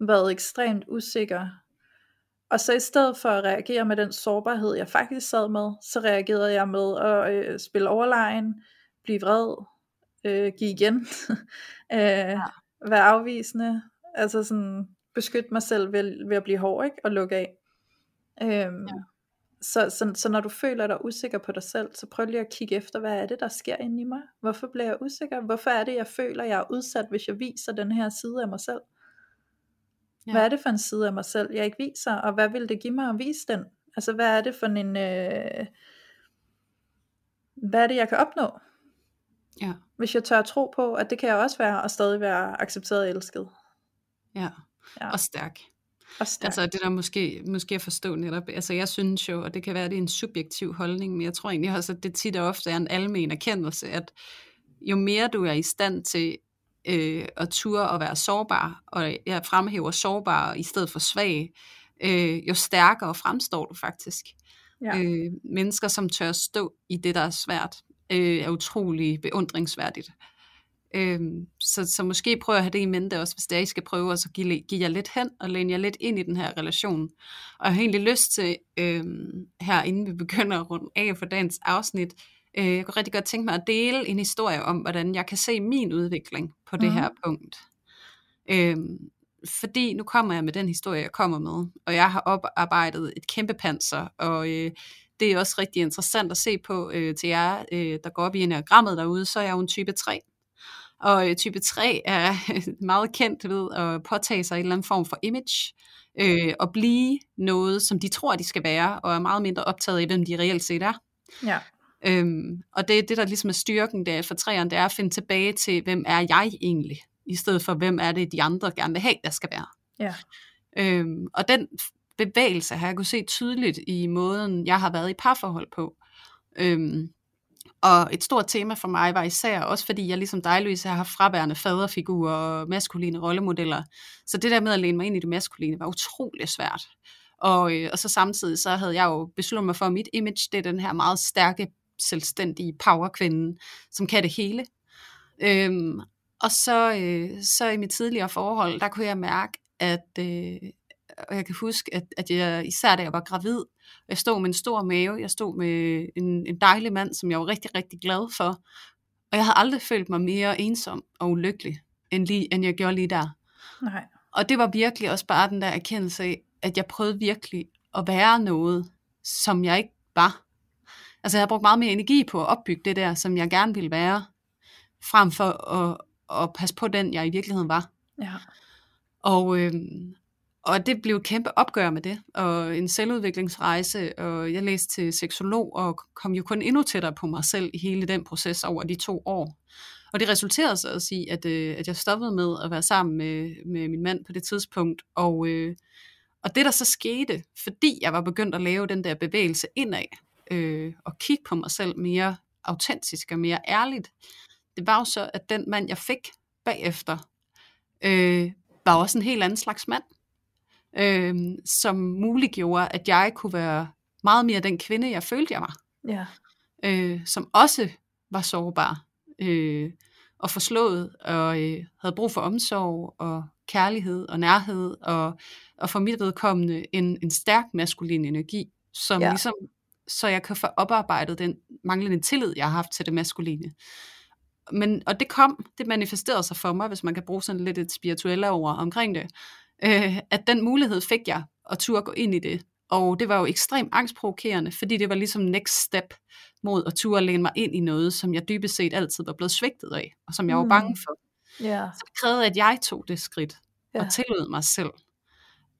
været ekstremt usikker. Og så i stedet for at reagere med den sårbarhed, jeg faktisk sad med, så reagerede jeg med at øh, spille overlegen, blive vred, øh, give igen, øh, ja. være afvisende, altså sådan beskytte mig selv ved, ved at blive hård ikke? og lukke af. Øhm, ja. Så, så, så når du føler dig usikker på dig selv, så prøv lige at kigge efter, hvad er det, der sker inde i mig? Hvorfor bliver jeg usikker? Hvorfor er det, jeg føler, jeg er udsat, hvis jeg viser den her side af mig selv? Ja. Hvad er det for en side af mig selv, jeg ikke viser? Og hvad vil det give mig at vise den? Altså, hvad er det for en... Øh, hvad er det, jeg kan opnå? Ja. Hvis jeg tør at tro på, at det kan jeg også være, og stadig være accepteret og elsket. Ja, ja. og stærk. Og stærk. Altså det der måske, måske at forstå netop, altså jeg synes jo, og det kan være, at det er en subjektiv holdning, men jeg tror egentlig også, at det tit og ofte er en almen erkendelse, at jo mere du er i stand til øh, at ture og være sårbar, og jeg fremhæver sårbar i stedet for svag, øh, jo stærkere fremstår du faktisk. Ja. Øh, mennesker, som tør stå i det, der er svært, øh, er utrolig beundringsværdigt. Øh, så, så måske prøver jeg at have det i mente også, hvis det er, I skal prøve at give, give jer lidt hen og læne jer lidt ind i den her relation. Og jeg har egentlig lyst til, øh, her inden vi begynder at runde af for dagens afsnit, øh, jeg kunne rigtig godt tænke mig at dele en historie om, hvordan jeg kan se min udvikling på det mm. her punkt. Øh, fordi nu kommer jeg med den historie, jeg kommer med, og jeg har oparbejdet et kæmpe panser, og øh, det er også rigtig interessant at se på øh, til jer, øh, der går op i enagrammet derude, så er jeg jo en type 3. Og øh, type 3 er meget kendt ved at påtage sig en eller anden form for image, øh, og blive noget, som de tror, de skal være, og er meget mindre optaget af, hvem de reelt set er. Ja. Øhm, og det er det, der ligesom er styrken der for træerne, det er at finde tilbage til, hvem er jeg egentlig, i stedet for, hvem er det, de andre gerne vil have, der skal være. Ja. Øhm, og den bevægelse har jeg kunne se tydeligt i måden, jeg har været i parforhold på. Øhm, og et stort tema for mig var især også, fordi jeg ligesom dig, Louise, har haft fraværende faderfigurer og maskuline rollemodeller. Så det der med at læne mig ind i det maskuline var utrolig svært. Og, øh, og så samtidig så havde jeg jo besluttet mig for, at mit image, det er den her meget stærke, selvstændige powerkvinde, som kan det hele. Øhm, og så, øh, så i mit tidligere forhold, der kunne jeg mærke, at, øh, og jeg kan huske, at, at jeg, især da jeg var gravid, jeg stod med en stor mave, jeg stod med en, en dejlig mand, som jeg var rigtig, rigtig glad for, og jeg havde aldrig følt mig mere ensom og ulykkelig, end, lige, end jeg gjorde lige der. Nej. Og det var virkelig også bare den der erkendelse af, at jeg prøvede virkelig at være noget, som jeg ikke var. Altså jeg havde brugt meget mere energi på at opbygge det der, som jeg gerne ville være, frem for at, at passe på den, jeg i virkeligheden var. Ja. Og, øhm, og det blev et kæmpe opgør med det, og en selvudviklingsrejse, og jeg læste til seksolog, og kom jo kun endnu tættere på mig selv i hele den proces over de to år. Og det resulterede så også i, at, øh, at jeg stoppede med at være sammen med, med min mand på det tidspunkt, og, øh, og det der så skete, fordi jeg var begyndt at lave den der bevægelse indad, øh, og kigge på mig selv mere autentisk og mere ærligt, det var jo så, at den mand, jeg fik bagefter, øh, var også en helt anden slags mand øh, som muliggjorde, at jeg kunne være meget mere den kvinde, jeg følte, jeg var. Ja. Øh, som også var sårbar øh, og forslået, og øh, havde brug for omsorg og kærlighed og nærhed, og, og for mit vedkommende en, en stærk maskulin energi, som ja. ligesom, så jeg kan få oparbejdet den manglende tillid, jeg har haft til det maskuline. Men, og det kom, det manifesterede sig for mig, hvis man kan bruge sådan lidt et spirituelt ord omkring det, øh, at den mulighed fik jeg at turde gå ind i det. Og det var jo ekstremt angstprovokerende, fordi det var ligesom next step mod at turde læne mig ind i noget, som jeg dybest set altid var blevet svigtet af, og som jeg var bange mm. for. Yeah. Så det krævede, at jeg tog det skridt, yeah. og tillod mig selv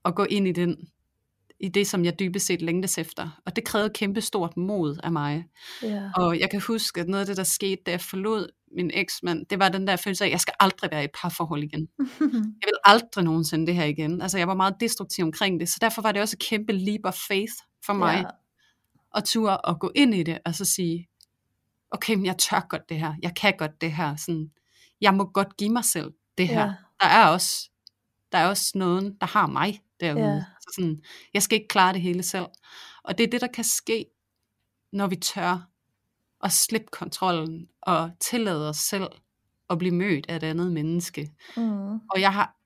at gå ind i den i det, som jeg dybest set længtes efter. Og det krævede kæmpe stort mod af mig. Yeah. Og jeg kan huske, at noget af det, der skete, da jeg forlod min eksmand, det var den der følelse af, at jeg skal aldrig være i parforhold igen. jeg vil aldrig nogensinde det her igen. Altså jeg var meget destruktiv omkring det, så derfor var det også et kæmpe leap of faith for mig, yeah. at turde at gå ind i det, og så sige, okay, men jeg tør godt det her, jeg kan godt det her, sådan, jeg må godt give mig selv det her. Yeah. Der er også, der er også nogen, der har mig derude. Yeah. Så sådan, jeg skal ikke klare det hele selv. Og det er det, der kan ske, når vi tør at slippe kontrollen og tillade os selv at blive mødt af et andet menneske. Mm. Og jeg har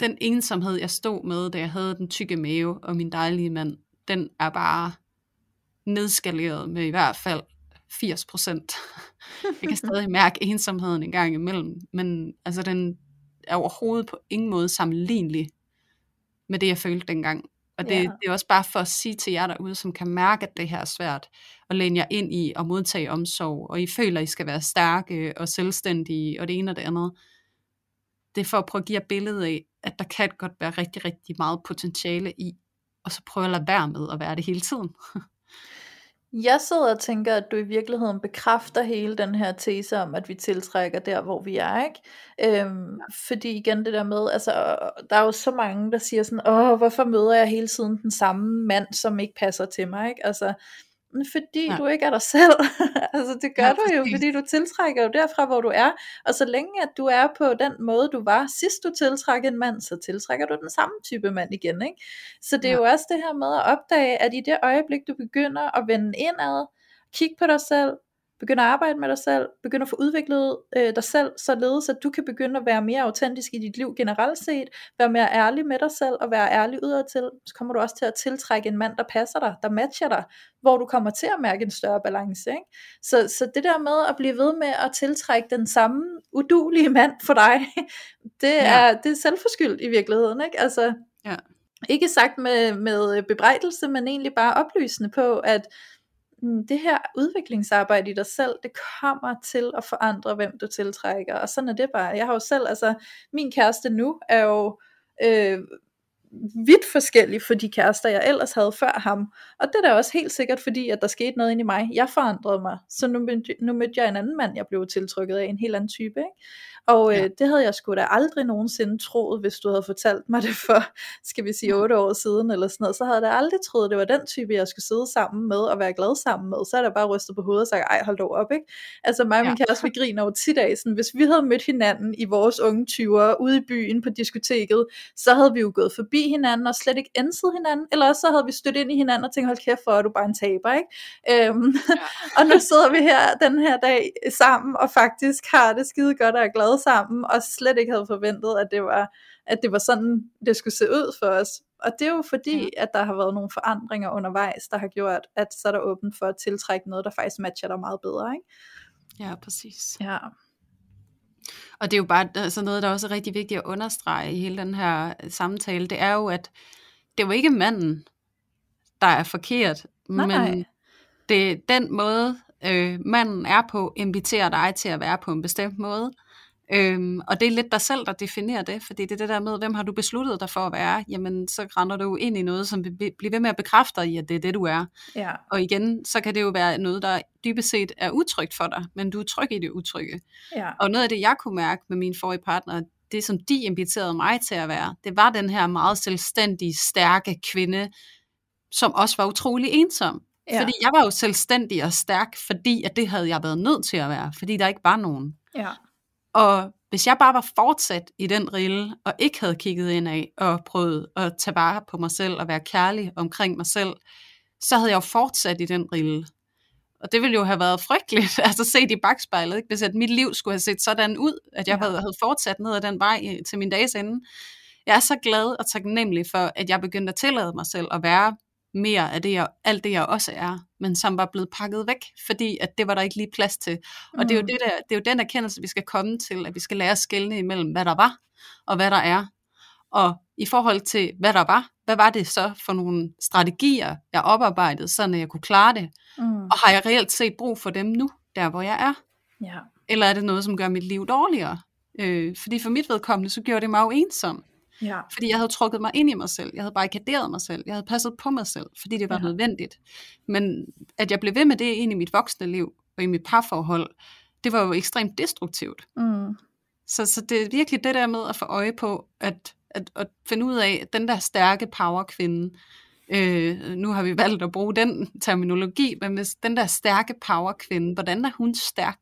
den ensomhed, jeg stod med, da jeg havde den tykke mave og min dejlige mand, den er bare nedskaleret med i hvert fald 80 procent. Jeg kan stadig mærke ensomheden en gang imellem, men altså den er overhovedet på ingen måde sammenlignelig med det, jeg følte dengang. Og det, Ja. det er også bare for at sige til jer derude, som kan mærke, at det her er svært, at læne jer ind i og modtage omsorg, og I føler, at I skal være stærke og selvstændige, og det ene og det andet. Det er for at prøve at give jer billedet af, at der kan godt være rigtig, rigtig meget potentiale i, og så prøve at lade være med at være det hele tiden. Jeg sidder og tænker, at du i virkeligheden bekræfter hele den her tese om, at vi tiltrækker der, hvor vi er, ikke? Øhm, fordi igen det der med, altså, der er jo så mange, der siger sådan, åh, hvorfor møder jeg hele tiden den samme mand, som ikke passer til mig, ikke? Altså, fordi Ja. du ikke er dig selv. altså det gør Ja, du jo, fordi du tiltrækker jo derfra, hvor du er. Og så længe at du er på den måde, du var sidst du tiltrækker en mand, så tiltrækker du den samme type mand igen. Ikke? Så det er Ja. jo også det her med at opdage, at i det øjeblik, du begynder at vende indad, kig på dig selv, begynder at arbejde med dig selv, begynder at få udviklet øh, dig selv, således at du kan begynde at være mere autentisk i dit liv generelt set, være mere ærlig med dig selv, og være ærlig udadtil, så kommer du også til at tiltrække en mand, der passer dig, der matcher dig, hvor du kommer til at mærke en større balance. Ikke? Så, så det der med at blive ved med at tiltrække den samme udulige mand for dig, det Ja. er, det er selvforskyldt i virkeligheden. Ikke? Altså, Ja. ikke sagt med, med bebrejdelse, men egentlig bare oplysende på, at det her udviklingsarbejde i dig selv, det kommer til at forandre, hvem du tiltrækker. Og sådan er det bare. Jeg har jo selv, altså min kæreste nu er jo øh, vidt forskellig fra de kærester, jeg ellers havde før ham. Og det er da også helt sikkert, fordi at der skete noget inde i mig. Jeg forandrede mig. Så nu, mødte- nu mødte jeg en anden mand, jeg blev tiltrykket af, en helt anden type. Ikke? Og Ja. øh, det havde jeg sgu da aldrig nogensinde troet, hvis du havde fortalt mig det for, skal vi sige, otte år siden, eller sådan noget. Så havde jeg da aldrig troet, det var den type, jeg skulle sidde sammen med og være glad sammen med. Så er der bare rystet på hovedet og sagt, ej, hold dog op, ikke? Altså mig og min Ja. kæreste, vi griner jo tit af, sådan, hvis vi havde mødt hinanden i vores unge 20'ere ude i byen på diskoteket, så havde vi jo gået forbi hinanden og slet ikke enset hinanden, eller også så havde vi stødt ind i hinanden og tænkt, hold kæft, hvor er du bare en taber, ikke? Øhm, og nu sidder vi her den her dag sammen, og faktisk har det skide godt og er glade sammen, og slet ikke havde forventet, at det var, at det var sådan, det skulle se ud for os. Og det er jo fordi, Ja. at der har været nogle forandringer undervejs, der har gjort, at så er der åbent for at tiltrække noget, der faktisk matcher dig meget bedre, ikke? Ja, præcis. Ja. Og det er jo bare altså noget, der også er rigtig vigtigt at understrege i hele den her samtale. Det er jo, at det jo ikke manden, der er forkert, Nej, men nej. det den måde, øh, manden er på, inviterer dig til at være på en bestemt måde. Øhm, og det er lidt dig selv, der definerer det, fordi det er det der med, hvem har du besluttet dig for at være, jamen så render du ind i noget, som vil be- blive ved med at bekræfte dig i, at det er det, du er. Ja. Og igen, så kan det jo være noget, der dybest set er utrygt for dig, men du er tryg i det utrygge. Ja. Og noget af det, jeg kunne mærke med min forrige partner, det som de inviterede mig til at være, det var den her meget selvstændige, stærke kvinde, som også var utrolig ensom. Ja. Fordi jeg var jo selvstændig og stærk, fordi at det havde jeg været nødt til at være, fordi der ikke var nogen. Ja. Og hvis jeg bare var fortsat i den rille, og ikke havde kigget ind af, og prøvet at tage vare på mig selv, og være kærlig omkring mig selv, så havde jeg jo fortsat i den rille. Og det ville jo have været frygteligt, altså set i bagspejlet, ikke? hvis at mit liv skulle have set sådan ud, at jeg Ja. havde, fortsat ned ad den vej øh, til min dages ende. Jeg er så glad og taknemmelig for, at jeg begyndte at tillade mig selv at være mere af det, jeg, alt det, jeg også er, men som var blevet pakket væk, fordi at det var der ikke lige plads til. Og det er, jo Mm. det, der, det er jo den erkendelse, vi skal komme til, at vi skal lære at skelne imellem, hvad der var, og hvad der er. Og i forhold til, hvad der var, hvad var det så for nogle strategier, jeg oparbejdede, sådan at jeg kunne klare det? Mm. Og har jeg reelt set brug for dem nu, der hvor jeg er? Ja. Eller er det noget, som gør mit liv dårligere? Øh, fordi for mit vedkommende, så gjorde det mig jo ensom. Ja. Fordi jeg havde trukket mig ind i mig selv. Jeg havde barrikaderet mig selv. Jeg havde passet på mig selv, fordi det var Ja. nødvendigt. Men at jeg blev ved med det ind i mit voksne liv og i mit parforhold, det var jo ekstremt destruktivt. Mm. Så, så det er virkelig det der med at få øje på, at, at, at finde ud af, at den der stærke powerkvinde, øh, nu har vi valgt at bruge den terminologi, men hvis den der stærke powerkvinde, hvordan er hun stærk?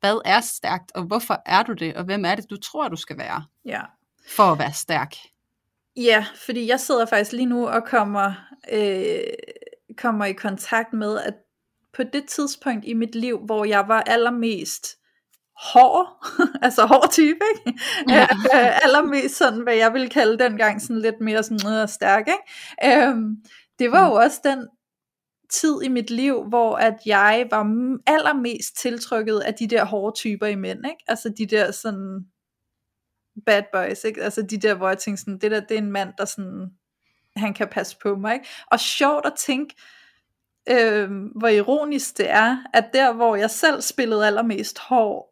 Hvad er stærkt, og hvorfor er du det, og hvem er det, du tror, du skal være, Ja. For at være stærk? Ja, fordi jeg sidder faktisk lige nu og kommer, øh, kommer i kontakt med, at på det tidspunkt i mit liv, hvor jeg var allermest hård, altså hård type, ikke? Ja. Øh, allermest sådan, hvad jeg ville kalde dengang, sådan lidt mere sådan noget stærk, ikke? Øhm, det var jo mm. også den tid i mit liv, hvor at jeg var allermest tiltrykket af de der hårde typer i mænd, ikke? Altså de der sådan bad boys, ikke? Altså de der, hvor jeg tænkte sådan, det der, det er en mand, der sådan, han kan passe på mig, ikke? Og sjovt at tænke, øh, hvor ironisk det er, at der, hvor jeg selv spillede allermest hård,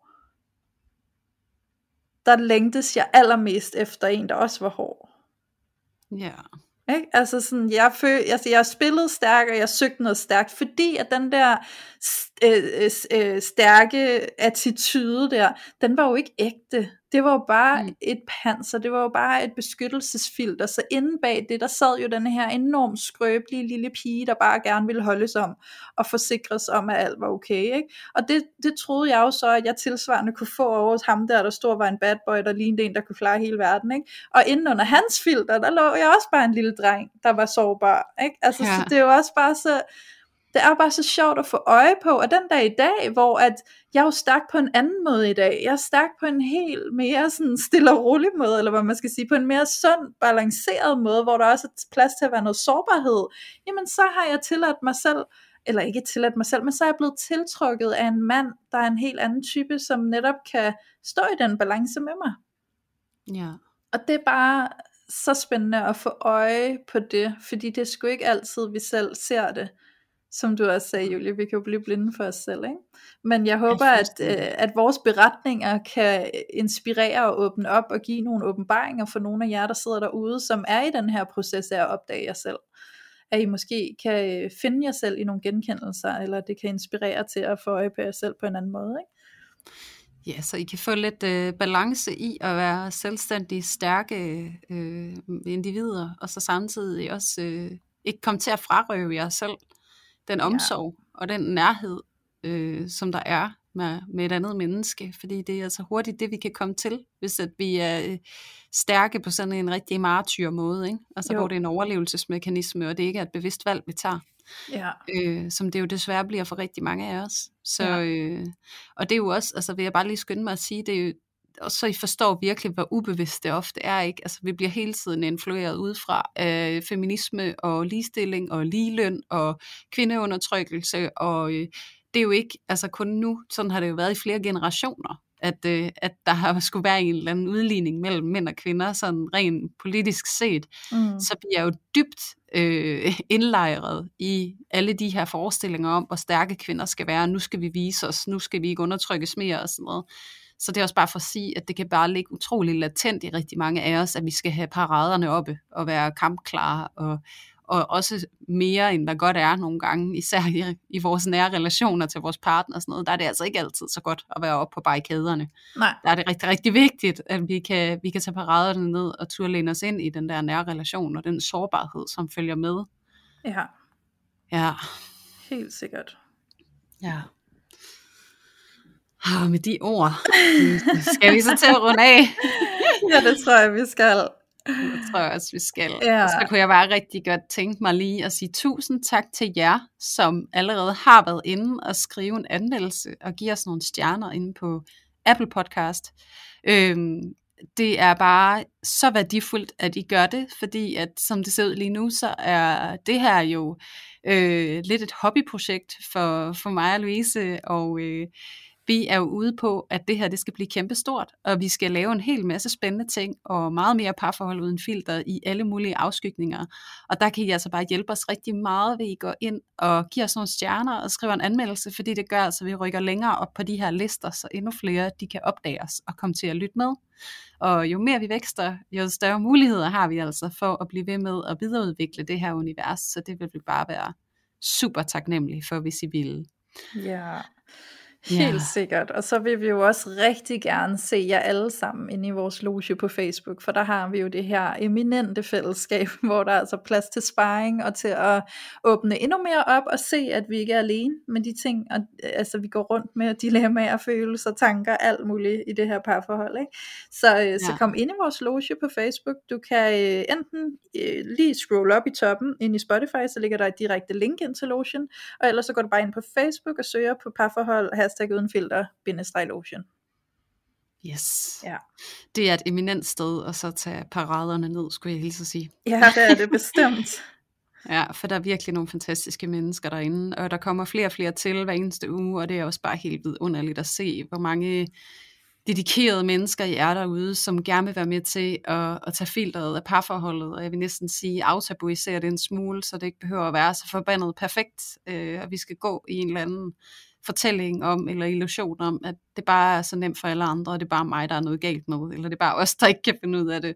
der længtes jeg allermest efter en, der også var hård. Ja. Ikke? Altså sådan, jeg, føl, altså jeg spillede stærkt, og jeg søgte noget stærkt, fordi at den der øh, øh, øh, stærke attitude der, den var jo ikke ægte. Det var jo bare mm. et panser, det var jo bare et beskyttelsesfilter, så inde bag det, der sad jo den her enormt skrøbelige lille pige, der bare gerne ville holdes om, og forsikres om, at alt var okay, ikke? Og det, det troede jeg jo så, at jeg tilsvarende kunne få over hos ham der, der stod var en bad boy, der lignede en, der kunne klare hele verden, ikke? Og inden under hans filter, der lå jeg også bare en lille dreng, der var sårbar, ikke? Altså, ja. så det er jo også bare så, det er bare så sjovt at få øje på, og den dag i dag, hvor at jeg er jo stærk på en anden måde i dag, jeg er stærk på en helt mere sådan stille og rolig måde, eller hvad man skal sige, på en mere sund, balanceret måde, hvor der også er plads til at være noget sårbarhed, jamen så har jeg tilladt mig selv, eller ikke tilladt mig selv, men så er jeg blevet tiltrukket af en mand, der er en helt anden type, som netop kan stå i den balance med mig. Ja. Og det er bare så spændende at få øje på det, fordi det er sgu ikke altid, vi selv ser det som du også sagde, Julie, vi kan jo blive blinde for os selv, ikke? Men jeg håber, at, øh, at vores beretninger kan inspirere og åbne op og give nogle åbenbaringer for nogle af jer, der sidder derude, som er i den her proces af at opdage jer selv. At I måske kan øh, finde jer selv i nogle genkendelser, eller det kan inspirere til at få øje på jer selv på en anden måde, ikke? Ja, så I kan få lidt øh, balance i at være selvstændige, stærke øh, individer, og så samtidig også øh, ikke komme til at frarøve jer selv den omsorg ja. og den nærhed, øh, som der er med, med et andet menneske, fordi det er altså hurtigt det, vi kan komme til, hvis at vi er øh, stærke på sådan en rigtig martyr måde, ikke? altså jo. hvor det er en overlevelsesmekanisme, og det ikke er et bevidst valg, vi tager. Ja. Øh, som det jo desværre bliver for rigtig mange af os. Så, ja. øh, og det er jo også, altså vil jeg bare lige skynde mig at sige, det er jo, og så I forstår virkelig, hvor ubevidst det ofte er. ikke. Altså, vi bliver hele tiden influeret udefra af feminisme og ligestilling og ligeløn og kvindeundertrykkelse, og øh, det er jo ikke altså kun nu, sådan har det jo været i flere generationer, at, øh, at der har skulle være en eller anden udligning mellem mænd og kvinder, sådan rent politisk set, mm. så vi er jo dybt øh, indlejret i alle de her forestillinger om, hvor stærke kvinder skal være, nu skal vi vise os, nu skal vi ikke undertrykkes mere og sådan noget. Så det er også bare for at sige, at det kan bare ligge utrolig latent i rigtig mange af os, at vi skal have paraderne oppe og være kampklare og, og også mere end hvad godt er nogle gange, især i, i vores nære relationer til vores partner og sådan noget, der er det altså ikke altid så godt at være oppe på barrikaderne. Nej. Der er det rigtig, rigtig vigtigt, at vi kan, vi kan tage paraderne ned og turde læne os ind i den der nære relation og den sårbarhed, som følger med. Ja. Ja. Helt sikkert. Ja. Og med de ord, skal vi så til at runde af? ja, det tror jeg, vi skal. Det tror jeg også, vi skal. Ja. Og så kunne jeg bare rigtig godt tænke mig lige at sige tusind tak til jer, som allerede har været inde og skrive en anmeldelse og give os nogle stjerner inde på Apple Podcast. Øhm, det er bare så værdifuldt, at I gør det, fordi at som det ser ud lige nu, så er det her jo øh, lidt et hobbyprojekt for, for mig og Louise, og øh, vi er jo ude på, at det her det skal blive kæmpestort, og vi skal lave en hel masse spændende ting, og meget mere parforhold uden filter i alle mulige afskygninger. Og der kan I altså bare hjælpe os rigtig meget, ved I går ind og giver os nogle stjerner og skriver en anmeldelse, fordi det gør så at vi rykker længere op på de her lister, så endnu flere de kan opdage os og komme til at lytte med. Og jo mere vi vækster, jo større muligheder har vi altså for at blive ved med at videreudvikle det her univers, så det vil vi bare være super taknemmelige for, hvis I vil. Ja, Helt yeah. sikkert. Og så vil vi jo også rigtig gerne se jer alle sammen inde i vores loge på Facebook, for der har vi jo det her eminente fællesskab, hvor der er altså plads til sparring og til at åbne endnu mere op og se, at vi ikke er alene med de ting, og, altså vi går rundt med dilemmaer, følelser, tanker, alt muligt i det her parforhold. Ikke? Så, øh, ja. så kom ind i vores loge på Facebook. Du kan øh, enten øh, lige scroll op i toppen ind i Spotify, så ligger der et direkte link ind til lotion, og ellers så går du bare ind på Facebook og søger på parforhold hashtag uden filter, lotion. Yes. Ja. Det er et eminent sted at så tage paraderne ned, skulle jeg hilse at sige. Ja, det er det bestemt. ja, for der er virkelig nogle fantastiske mennesker derinde, og der kommer flere og flere til hver eneste uge, og det er også bare helt vidunderligt at se, hvor mange dedikerede mennesker I er derude, som gerne vil være med til at, at tage filteret af parforholdet, og jeg vil næsten sige aftabuisere det en smule, så det ikke behøver at være så forbandet perfekt, øh, at vi skal gå i en eller anden fortælling om, eller illusion om, at det bare er så nemt for alle andre, og det er bare mig, der er noget galt med, eller det er bare os, der ikke kan finde ud af det.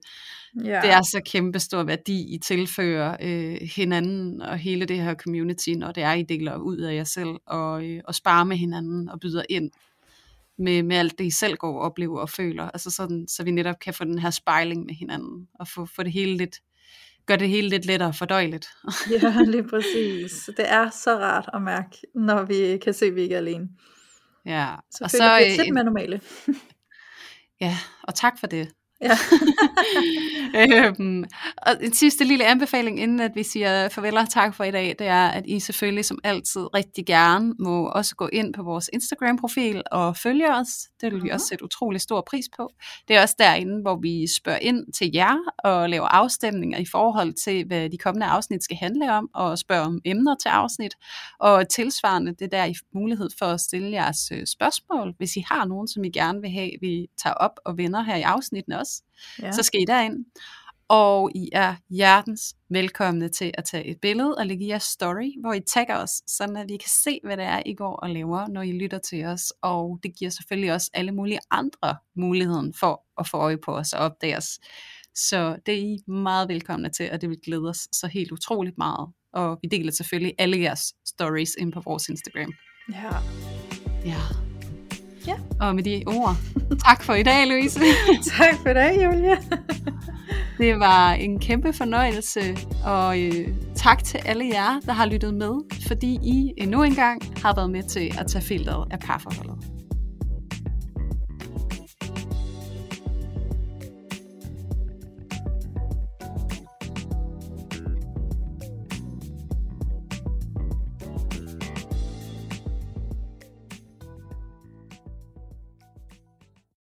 Yeah. Det er så kæmpe stor værdi, I tilfører øh, hinanden og hele det her community, når det er, I deler ud af jer selv, og, øh, og sparer med hinanden og byder ind med, med alt det, I selv går og oplever og føler, altså sådan, så vi netop kan få den her spejling med hinanden, og få, få det hele lidt gør det hele lidt lettere fordøjeligt. ja, lige præcis. Det er så rart at mærke, når vi kan se, at vi ikke er alene. Ja. Så og så vi lidt mere normale. ja, og tak for det. Ja. øhm, og en sidste lille anbefaling, inden at vi siger farvel og tak for i dag, det er, at I selvfølgelig som altid rigtig gerne må også gå ind på vores Instagram-profil og følge os. Det vil vi også sætte utrolig stor pris på. Det er også derinde, hvor vi spørger ind til jer og laver afstemninger i forhold til, hvad de kommende afsnit skal handle om, og spørger om emner til afsnit. Og tilsvarende, det er der I mulighed for at stille jeres øh, spørgsmål, hvis I har nogen, som I gerne vil have, vi tager op og vender her i afsnitten også ja. så skal I derind. Og I er hjertens velkomne til at tage et billede og lægge i jeres story, hvor I tagger os, så at vi kan se, hvad det er, I går og laver, når I lytter til os. Og det giver selvfølgelig også alle mulige andre muligheden for at få øje på os og opdage os. Så det er I meget velkomne til, og det vil glæde os så helt utroligt meget. Og vi deler selvfølgelig alle jeres stories ind på vores Instagram. Ja. Ja. Ja. Og med de ord, tak for i dag, Louise. tak for i dag, Julia. det var en kæmpe fornøjelse, og øh, tak til alle jer, der har lyttet med, fordi I endnu engang har været med til at tage filteret af parforholdet.